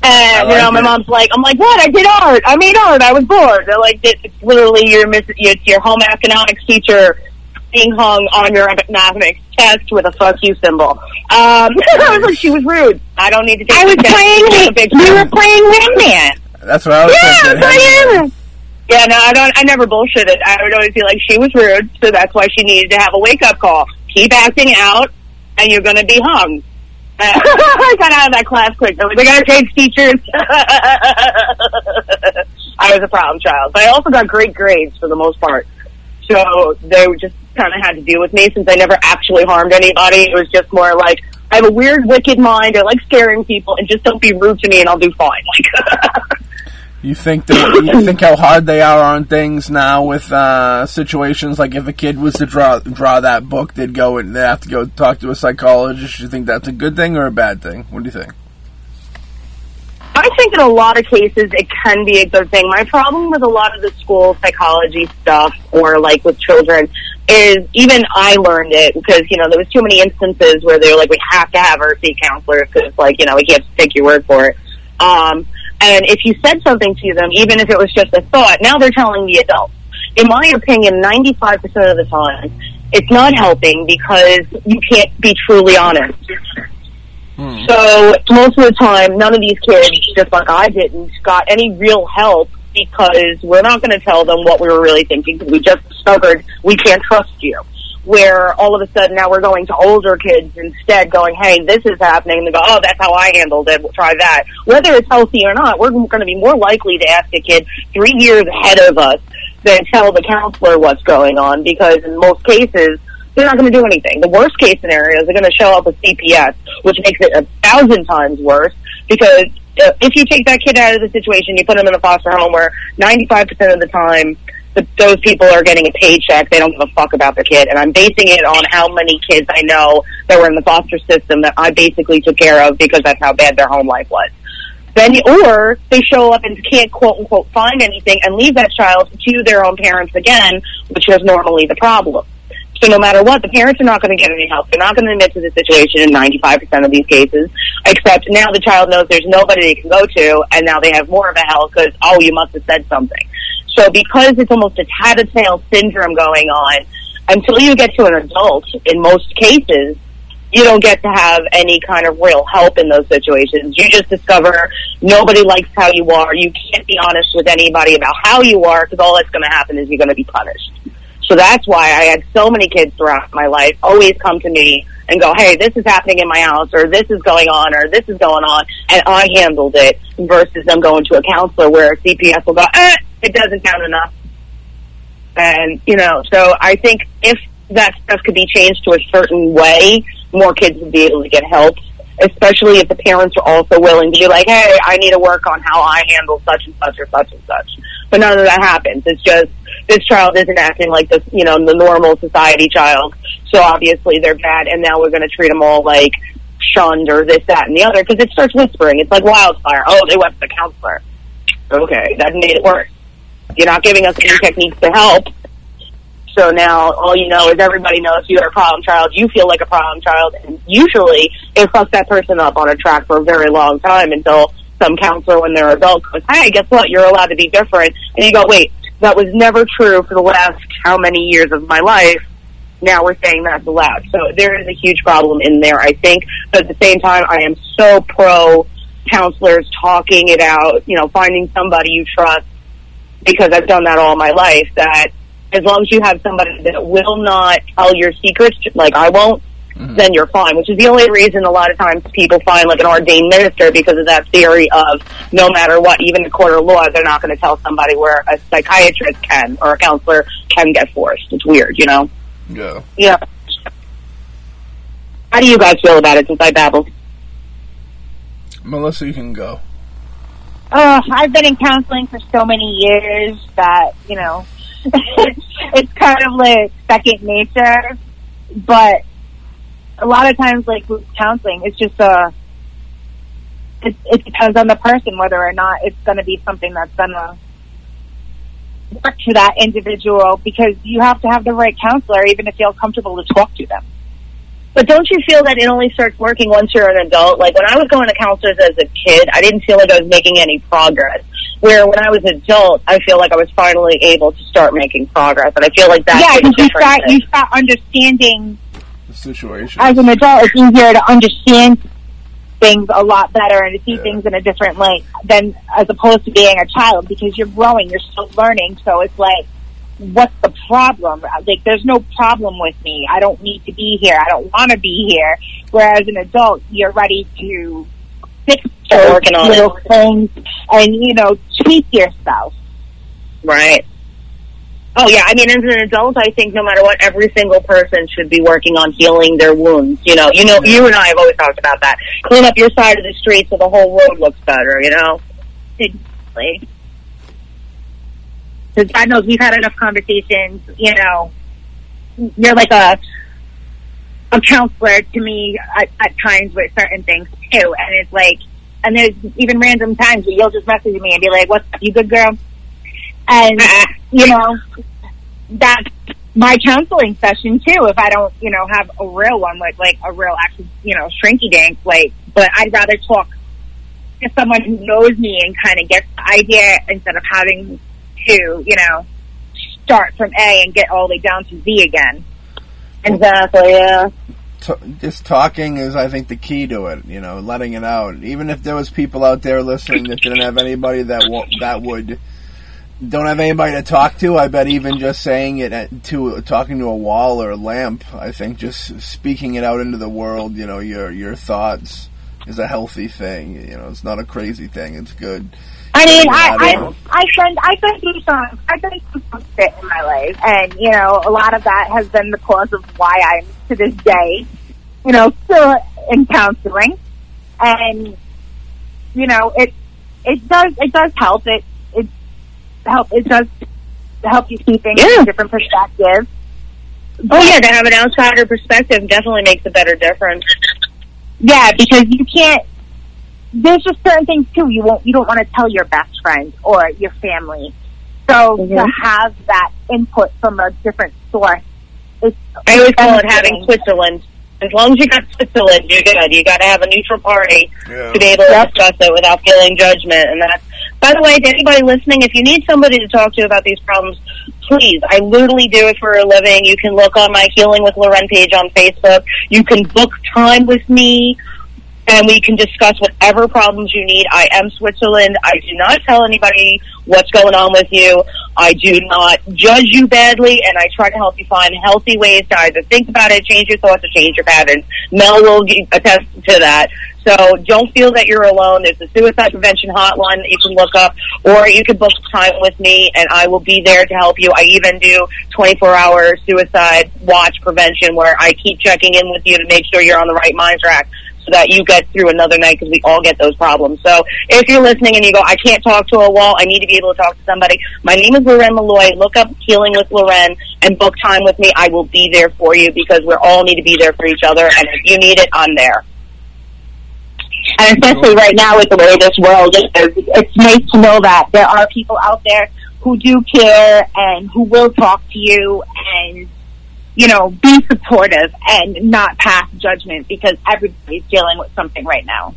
And I you know, my it. mom's like, "I'm like, what? I did art. I made art. I was bored." They're like, "It's it's literally your miss. It's your home economics teacher being hung on your economics test with a fuck you symbol." Um, I was like, "She was rude. I don't need to take." I was playing. Take a picture." We were playing Wingman. That's what I was Yeah, thinking. I am. Yeah, no, I don't. I never bullshitted. I would always be like, she was rude, so that's why she needed to have a wake up call. Keep acting out, and you're going to be hung. Uh, I got out of that class quick. Though. They got to change teachers. I was a problem child, but I also got great grades for the most part. So they just kind of had to deal with me since I never actually harmed anybody. It was just more like I have a weird, wicked mind. I like scaring people, and just don't be rude to me, and I'll do fine. Like. You think that you think how hard they are on things now with uh, situations like if a kid was to draw draw that book, they'd go and they have to go talk to a psychologist. You think that's a good thing or a bad thing? What do you think? I think in a lot of cases it can be a good thing. My problem with a lot of the school psychology stuff or like with children is even I learned it because, you know, there was too many instances where they were like, we have to have our RC counselors because like, you know, we can't take your word for it. Um, and if you said something to them, even if it was just a thought, now they're telling the adults. In my opinion, 95% of the time, it's not helping because you can't be truly honest. So most of the time, none of these kids, just like I didn't, got any real help because we're not going to tell them what we were really thinking because we just discovered we can't trust you. Where all of a sudden now we're going to older kids instead, going, "Hey, this is happening," and they go, "Oh, that's how I handled it. We'll try that." Whether it's healthy or not, we're going to be more likely to ask a kid three years ahead of us than tell the counselor what's going on because in most cases they're not going to do anything. The worst case scenario is they're going to show up with CPS, which makes it a thousand times worse because Uh, if you take that kid out of the situation, you put them in a foster home where 95% of the time the, those people are getting a paycheck. They don't give a fuck about their kid. And I'm basing it on how many kids I know that were in the foster system that I basically took care of because that's how bad their home life was. Then, or they show up and can't quote unquote find anything and leave that child to their own parents again, which is normally the problem. So no matter what, the parents are not going to get any help. They're not going to admit to the situation in 95% of these cases, except now the child knows there's nobody they can go to, and now they have more of a hell because, oh, you must have said something. So because it's almost a tattletale syndrome going on, until you get to an adult, in most cases, you don't get to have any kind of real help in those situations. You just discover nobody likes how you are. You can't be honest with anybody about how you are because all that's going to happen is you're going to be punished. So that's why I had so many kids throughout my life always come to me and go, hey, this is happening in my house, or this is going on, or this is going on, and I handled it versus them going to a counselor where a CPS will go, eh, it doesn't count enough. And, you know, so I think if that stuff could be changed to a certain way, more kids would be able to get help, especially if the parents are also willing to be like, hey, I need to work on how I handle such and such or such and such. But none of that happens. It's just this child isn't acting like this, you know, the normal society child. So obviously they're bad, and now we're going to treat them all like shunned or this, that, and the other because it starts whispering. It's like wildfire. Oh, they went to the counselor. Okay, that made it worse. You're not giving us any techniques to help. So now all you know is everybody knows you're a problem child. You feel like a problem child, and usually it fucks that person up on a track for a very long time until some counselor, when they're adult, goes, "Hey, guess what? You're allowed to be different." And you go, "Wait, that was never true for the last how many years of my life." Now we're saying that's allowed. So there is a huge problem in there, I think. But at the same time, I am so pro counselors talking it out. You know, finding somebody you trust because I've done that all my life. That as long as you have somebody that will not tell your secrets, like I won't, Mm-hmm. then you're fine. Which is the only reason a lot of times people find like an ordained minister because of that theory of no matter what, even the court of law, they're not going to tell somebody where a psychiatrist can or a counselor can get forced. It's weird, you know. Yeah. Yeah. How do you guys feel about it since I babbled? Melissa, you can go. Oh, I've been in counseling for so many years that, you know, it's kind of like second nature. But a lot of times, like with counseling, it's just a, it, it depends on the person whether or not it's going to be something that's going to work for that individual because you have to have the right counselor, even if you're comfortable to talk to them. But don't you feel that it only starts working once you're an adult? Like when I was going to counselors as a kid, I didn't feel like I was making any progress. Where when I was an adult, I feel like I was finally able to start making progress, and I feel like that's yeah, because you start you start understanding situation. as an adult. It's easier to understand things a lot better and to see Yeah. things in a different light than as opposed to being a child because you're growing, you're still learning. So it's like, what's the problem? Like, there's no problem with me. I don't need to be here. I don't want to be here. Whereas an adult, you're ready to fix Start those working on little things and you know tweak yourself. Right. Oh yeah, I mean, as an adult, I think no matter what, every single person should be working on healing their wounds. You know, you know, you and I have always talked about that. Clean up your side of the street so the whole road looks better. You know. Exactly. Because God knows we've had enough conversations. You know, you're like a a counselor to me at, at times with certain things too, and it's like, and there's even random times where you'll just message me and be like, "What's up, you good girl?" And uh-uh. you know, that's my counseling session too. If I don't, you know, have a real one like like a real actual, you know, shrinky dink, like, but I'd rather talk to someone who knows me and kind of gets the idea instead of having to, you know, start from A and get all the way down to Z again. Exactly. Yeah. T- just talking is, I think, the key to it. You know, letting it out. Even if there was people out there listening that didn't have anybody that w- that would don't have anybody to talk to, I bet even just saying it at, to talking to a wall or a lamp, I think just speaking it out into the world. You know, your your thoughts is a healthy thing. You know, it's not a crazy thing. It's good. I mean, I, I I, know. I've been, I've been through some, I've been through some shit in my life, and you know, a lot of that has been the cause of why I'm to this day, you know, still in counseling, and you know, it, it does, it does help. It help, it does help you see things Yeah. from a different perspectives. Oh yeah, to have an outsider perspective definitely makes a better difference. Yeah, because you can't. There's just certain things too. You won't. You don't want to tell your best friend or your family. So Mhm. to have that input from a different source, is I always call it having. Switzerland. As long as you got Switzerland, you're good. You got to have a neutral party Yeah. to be able to discuss it without feeling judgment. And that's, by the way, to anybody listening, if you need somebody to talk to about these problems, please, I literally do it for a living. You can look on my Healing with Loren page on Facebook. You can book time with me. And we can discuss whatever problems you need. I am Switzerland. I do not tell anybody what's going on with you. I do not judge you badly, and I try to help you find healthy ways to either think about it, change your thoughts, or change your patterns. Mel will attest to that. So don't feel that you're alone. There's a suicide prevention hotline that you can look up, or you can book time with me, and I will be there to help you. I even do 24-hour suicide watch prevention, where I keep checking in with you to make sure you're on the right mind track so that you get through another night because we all get those problems. So if you're listening and you go, I can't talk to a wall, I need to be able to talk to somebody. My name is Loren Malloy. Look up Healing with Loren and book time with me. I will be there for you because we all need to be there for each other. And if you need it, I'm there. And especially right now with the way this world is, it's nice to know that there are people out there who do care and who will talk to you and you know be supportive and not pass judgment because everybody's dealing with something right now.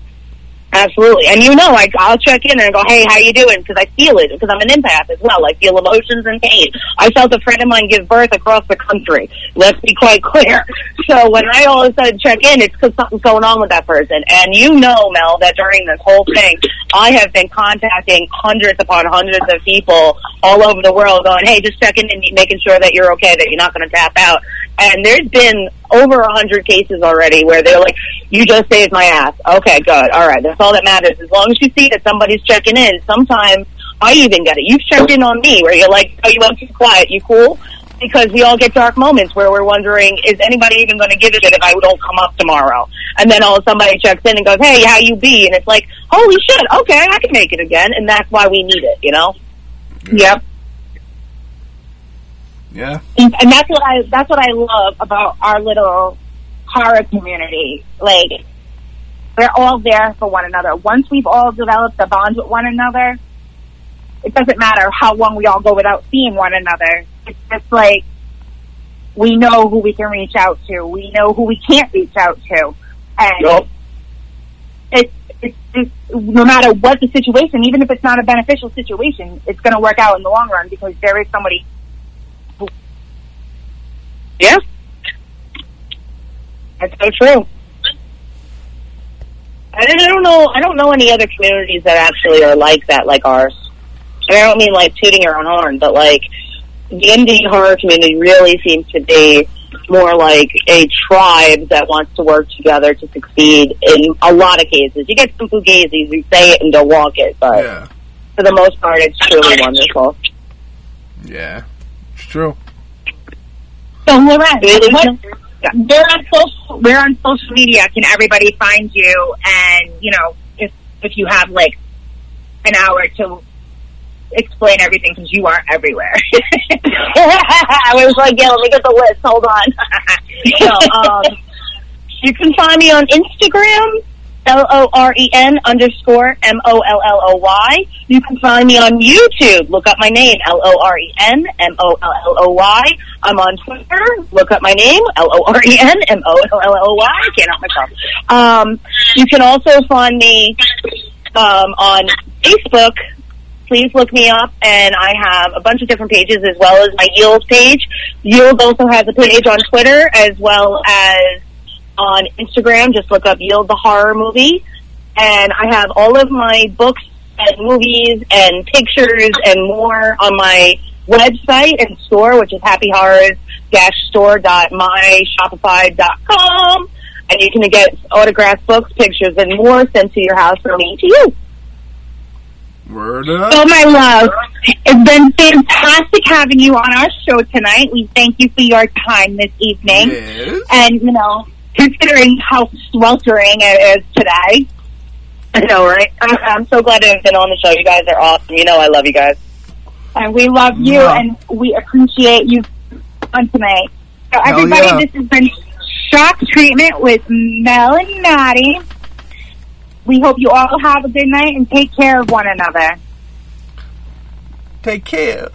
Absolutely. And you know, I, I'll check in and go, hey, how you doing? Because I feel it. Because I'm an empath as well. I feel emotions and pain. I felt a friend of mine give birth across the country. Let's be quite clear. So when I all of a sudden check in, it's because something's going on with that person. And you know, Mel, that during this whole thing, I have been contacting hundreds upon hundreds of people all over the world going, hey, just checking in, and making sure that you're okay, that you're not going to tap out. And there's been over a hundred cases already where they're like, you just saved my ass. Okay, good. All right. That's all that matters. As long as you see that somebody's checking in, sometimes I even get it. You've checked in on me where you're like, oh, you went too quiet. You cool? Because we all get dark moments where we're wondering, is anybody even going to give a shit if I don't come up tomorrow? And then all somebody checks in and goes, hey, how you be? And it's like, holy shit, okay, I can make it again. And that's why we need it, you know? Yep. Yeah. and and that's what I that's what I love about our little horror community. Like we're all there for one another. Once we've all developed a bond with one another, it doesn't matter how long we all go without seeing one another. It's just like we know who we can reach out to. We know who we can't reach out to. And Yup. it's it's just no matter what the situation, even if it's not a beneficial situation, it's going to work out in the long run because there is somebody. Yeah. That's so true. I don't, I don't know. I don't know any other communities that actually are like that, like ours. And I don't mean like tooting your own horn, but like the indie horror community really seems to be more like a tribe that wants to work together to succeed in a lot of cases. You get some fugazis who say it and don't walk it, but Yeah, for the most part, it's truly wonderful. yeah, it's true. So Really? what, where on social where on social media can everybody find you? And you know, if if you have like an hour to explain everything because you are everywhere. I was like, yeah, let me get the list. Hold on. so, um, you can find me on Instagram, L O R E N underscore M O L L O Y. You can find me on YouTube. Look up my name, L O R E N M O L L O Y. I'm on Twitter. Look up my name, L O R E N M O L L O Y. I can't help myself. Um, you can also find me um, on Facebook please look me up and I have a bunch of different pages as well as my Yield page. Yield also has a page on Twitter as well as on Instagram. Just look up Yield the Horror Movie. And I have all of my books and movies and pictures and more on my website and store, which is happyhorrors-store.myshopify.com. And you can get autographed books, pictures, and more sent to your house from me to you. Word up. So, my love, it's been fantastic having you on our show tonight. We thank you for your time this evening. Yes. And, you know, considering how sweltering it is today, I know, right? I'm, I'm so glad to have been on the show. You guys are awesome. You know I love you guys. and we love you Yeah. and we appreciate you on tonight. So, everybody, yeah. this has been Shock Treatment with Mel and Maddie. We hope you all have a good night and take care of one another. Take care.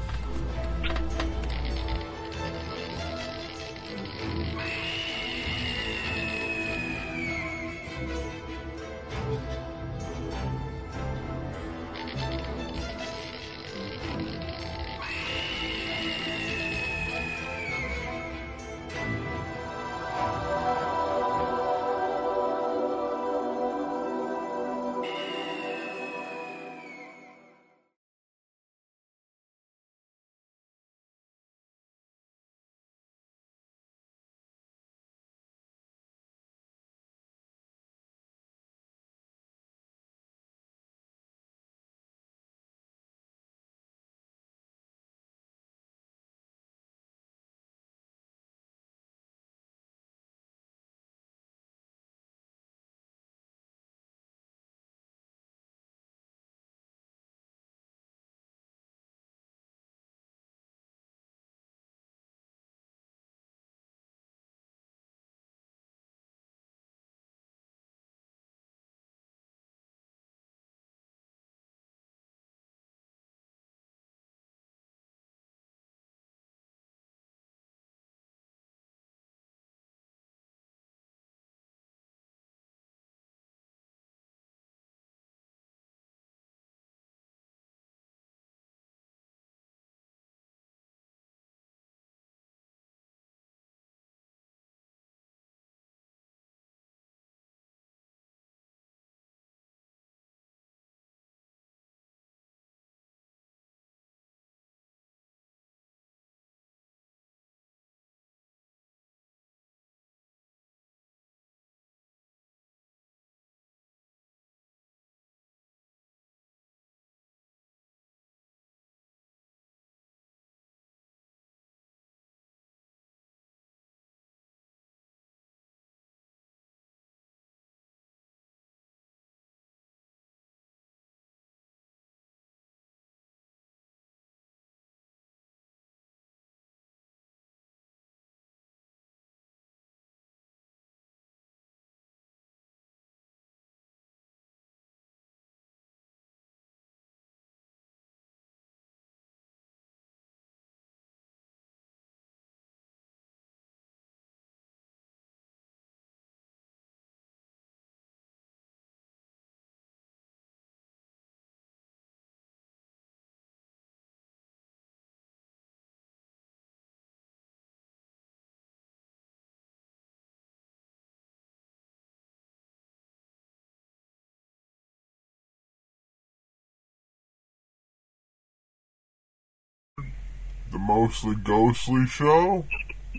The mostly ghostly show.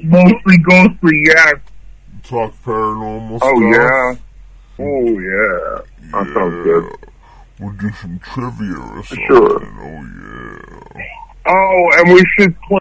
Mostly ghostly, yes. Talk paranormal stuff. Oh, stuff. yeah. Oh, yeah. That sounds good. We'll do some trivia or something. Sure. Oh yeah. Oh, and we should play